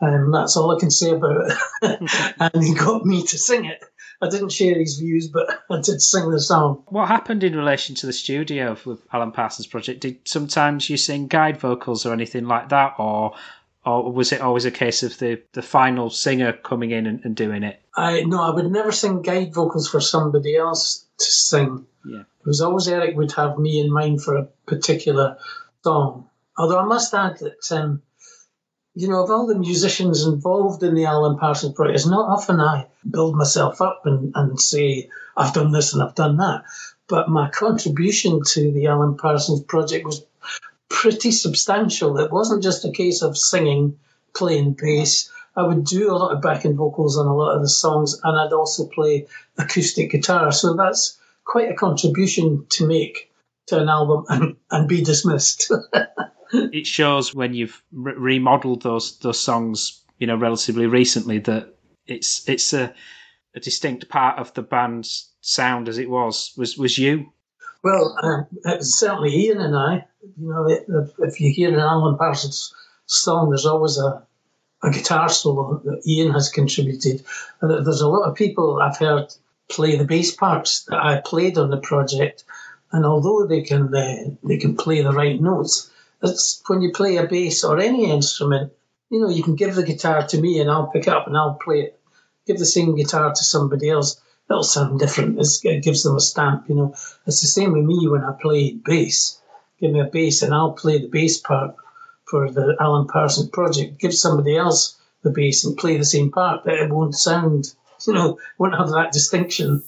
Um, that's all I can say about it. <laughs> and he got me to sing it. I didn't share his views, but <laughs> I did sing the song. What happened in relation to the studio with Alan Parsons project? Did sometimes you sing guide vocals or anything like that, or or was it always a case of the, the final singer coming in and, and doing it? I no, I would never sing guide vocals for somebody else sing. Yeah. It was always Eric would have me in mind for a particular song. Although I must add that, um, you know, of all the musicians involved in the Alan Parsons project, it's not often I build myself up and, and say, I've done this and I've done that. But my contribution to the Alan Parsons project was pretty substantial. It wasn't just a case of singing, playing bass. I would do a lot of backing vocals on a lot of the songs, and I'd also play acoustic guitar. So that's quite a contribution to make to an album and, and be dismissed. <laughs> It shows when you've re- remodeled those those songs, you know, relatively recently that it's it's a, a distinct part of the band's sound as it was was was you. Well, uh, it was certainly Ian and I. You know, if, if you hear an Alan Parsons song, there's always a, a guitar solo that Ian has contributed. And there's a lot of people I've heard play the bass parts that I played on the project, and although they can uh, they can play the right notes, it's when you play a bass or any instrument, you know, you can give the guitar to me and I'll pick it up and I'll play it. Give the same guitar to somebody else, it'll sound different. It's, it gives them a stamp, you know. It's the same with me when I play bass. Give me a bass and I'll play the bass part for the Alan Parsons project. Give somebody else the bass and play the same part, but it won't sound, <laughs> you know, won't have that distinction.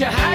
Your height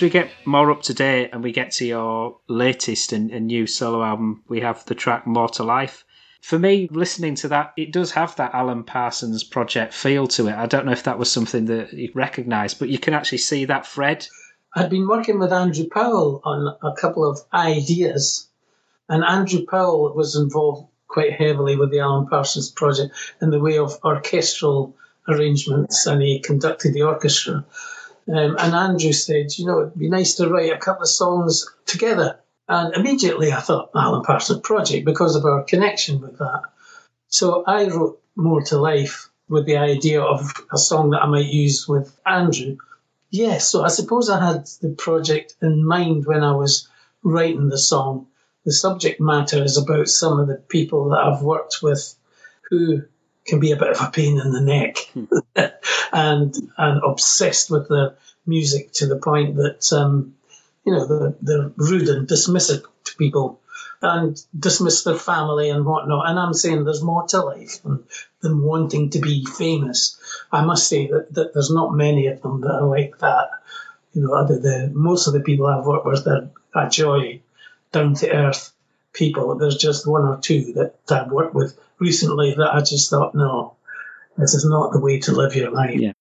As we get more up to date and we get to your latest and, and new solo album, we have the track More to Life. For me, listening to that, it does have that Alan Parsons project feel to it. I don't know if that was something that you recognised, but you can actually see that thread. I'd been working with Andrew Powell on a couple of ideas, and Andrew Powell was involved quite heavily with the Alan Parsons project in the way of orchestral arrangements, and he conducted the orchestra. Um, and Andrew said, you know, it'd be nice to write a couple of songs together. And immediately I thought Alan Parsons project because of our connection with that. So I wrote More to Life with the idea of a song that I might use with Andrew. Yes, so I suppose I had the project in mind when I was writing the song. The subject matter is about some of the people that I've worked with who can be a bit of a pain in the neck <laughs> and and obsessed with the music to the point that um, you know they're, they're rude and dismissive to people and dismiss their family and whatnot. And I'm saying there's more to life than, than wanting to be famous. I must say that, that there's not many of them that are like that. You know, the, the most of the people I've worked with, they're a joy, down to earth people. There's just one or two that I've worked with recently that I just thought, no, this is not the way to live your life. Yeah.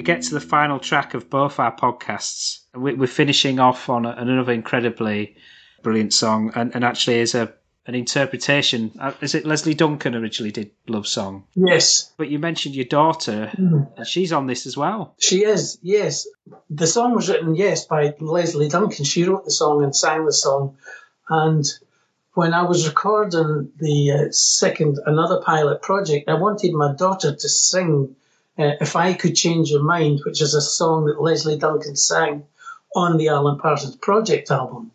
We get to the final track of both our podcasts. We- We're finishing off on another incredibly brilliant song, and, and actually is a an interpretation. Uh, Is it Lesley Duncan originally did Love Song? Yes, But you mentioned your daughter, and she's on this as well. she is. Yes, the song was written yes by Lesley Duncan. She wrote the song and sang the song, and when I was recording the uh, second another pilot project, I wanted my daughter to sing uh, "If I Could Change Your Mind," which is a song that Lesley Duncan sang on the Alan Parsons Project album.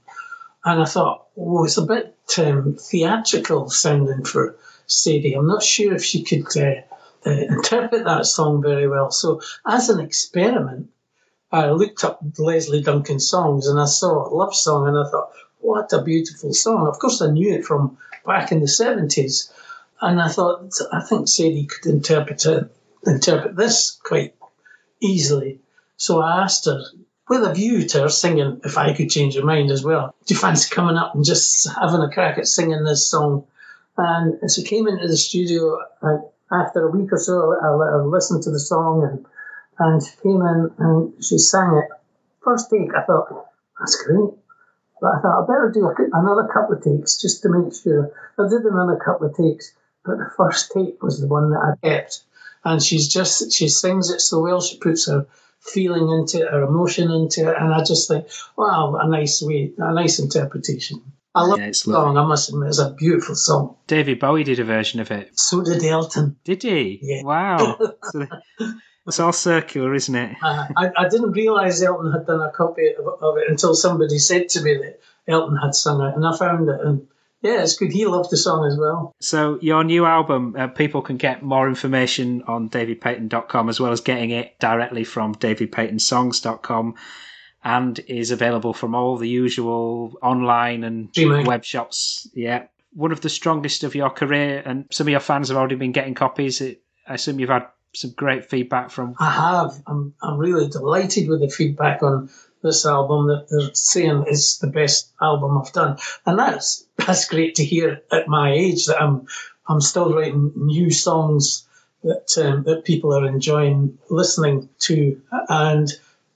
And I thought, well, it's a bit um, theatrical sounding for Sadie. I'm not sure if she could uh, uh, interpret that song very well. So, as an experiment, I looked up Lesley Duncan songs and I saw a Love Song and I thought, what a beautiful song. Of course, I knew it from back in the 70s. And I thought, I think Sadie could interpret it, interpret this quite easily. So I asked her, with a view to her singing If I Could Change Your Mind as well, do you fancy coming up and just having a crack at singing this song? And as we came into the studio, uh, after a week or so, I let her listen to the song and, and she came in and she sang it. First take, I thought, that's great. But I thought, I better do another couple of takes just to make sure. I did another couple of takes, but the first take was the one that I kept. And she's just, she sings it so well, she puts her feeling into it, her emotion into it, and I just think, wow, a nice way, a nice interpretation. I love Yeah, the it's song, I must admit, it's a beautiful song. David Bowie did a version of it. So did Elton. Did he? Yeah. Wow. <laughs> It's all circular, isn't it? Uh, I, I didn't realise Elton had done a copy of, of it until somebody said to me that Elton had sung it, and I found it, and yeah, it's good. He loved the song as well. So your new album, uh, people can get more information on davidpaton.com as well as getting it directly from davidpatonsongs.com and is available from all the usual online and Streaming. web shops. Yeah. One of the strongest of your career and some of your fans have already been getting copies. I assume you've had some great feedback from I have. I'm, I'm really delighted with the feedback on this album that they're saying is the best album I've done, and that's that's great to hear at my age that I'm I'm still writing new songs that um, that people are enjoying listening to. And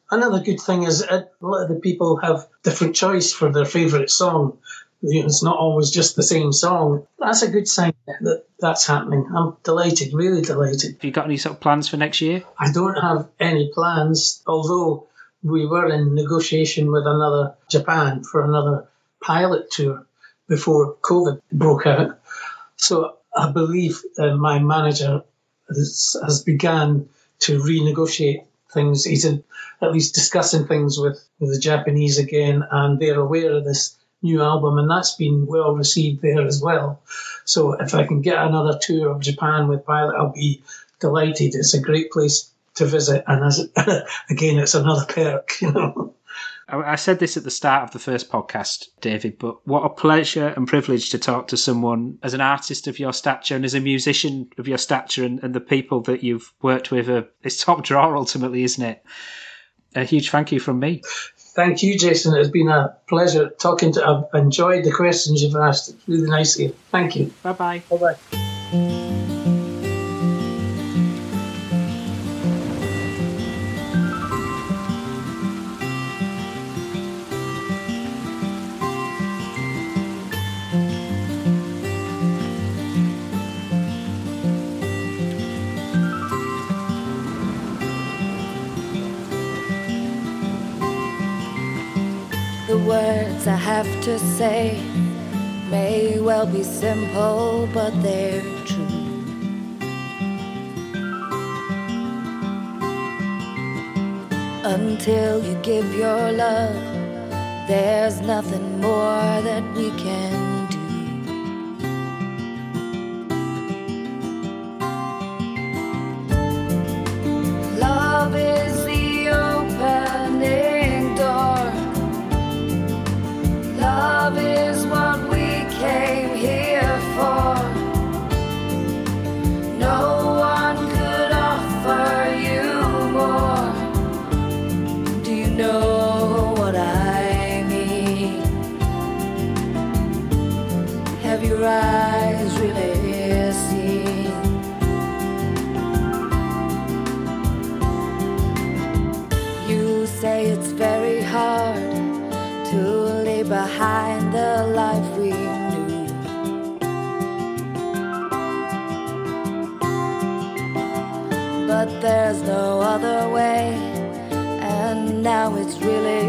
another good thing is a lot of the people have different choice for their favourite song. It's not always just the same song. That's a good sign that that's happening. I'm delighted, really delighted. Have you got any sort of plans for next year? I don't have any plans, although we were in negotiation with another Japan for another pilot tour before COVID broke out. So I believe uh, my manager has, has begun to renegotiate things. He's in, at least discussing things with, with the Japanese again, and they're aware of this new album, and that's been well received there as well. So if I can get another tour of Japan with Pilot, I'll be delighted. It's a great place to visit, and as <laughs> again, it's another perk, <laughs> you know. I said this at the start of the first podcast, David, but what a pleasure and privilege to talk to someone as an artist of your stature and as a musician of your stature and, and the people that you've worked with. Are, it's top drawer, ultimately, isn't it? A huge thank you from me. Thank you, Jason. It's been a pleasure talking to. I've enjoyed the questions you've asked. It's really nice of you. Thank you. Bye bye. Bye bye. Have to say may well be simple, but they're true. Until you give your love, there's nothing more that we can there's no other way. And now it's really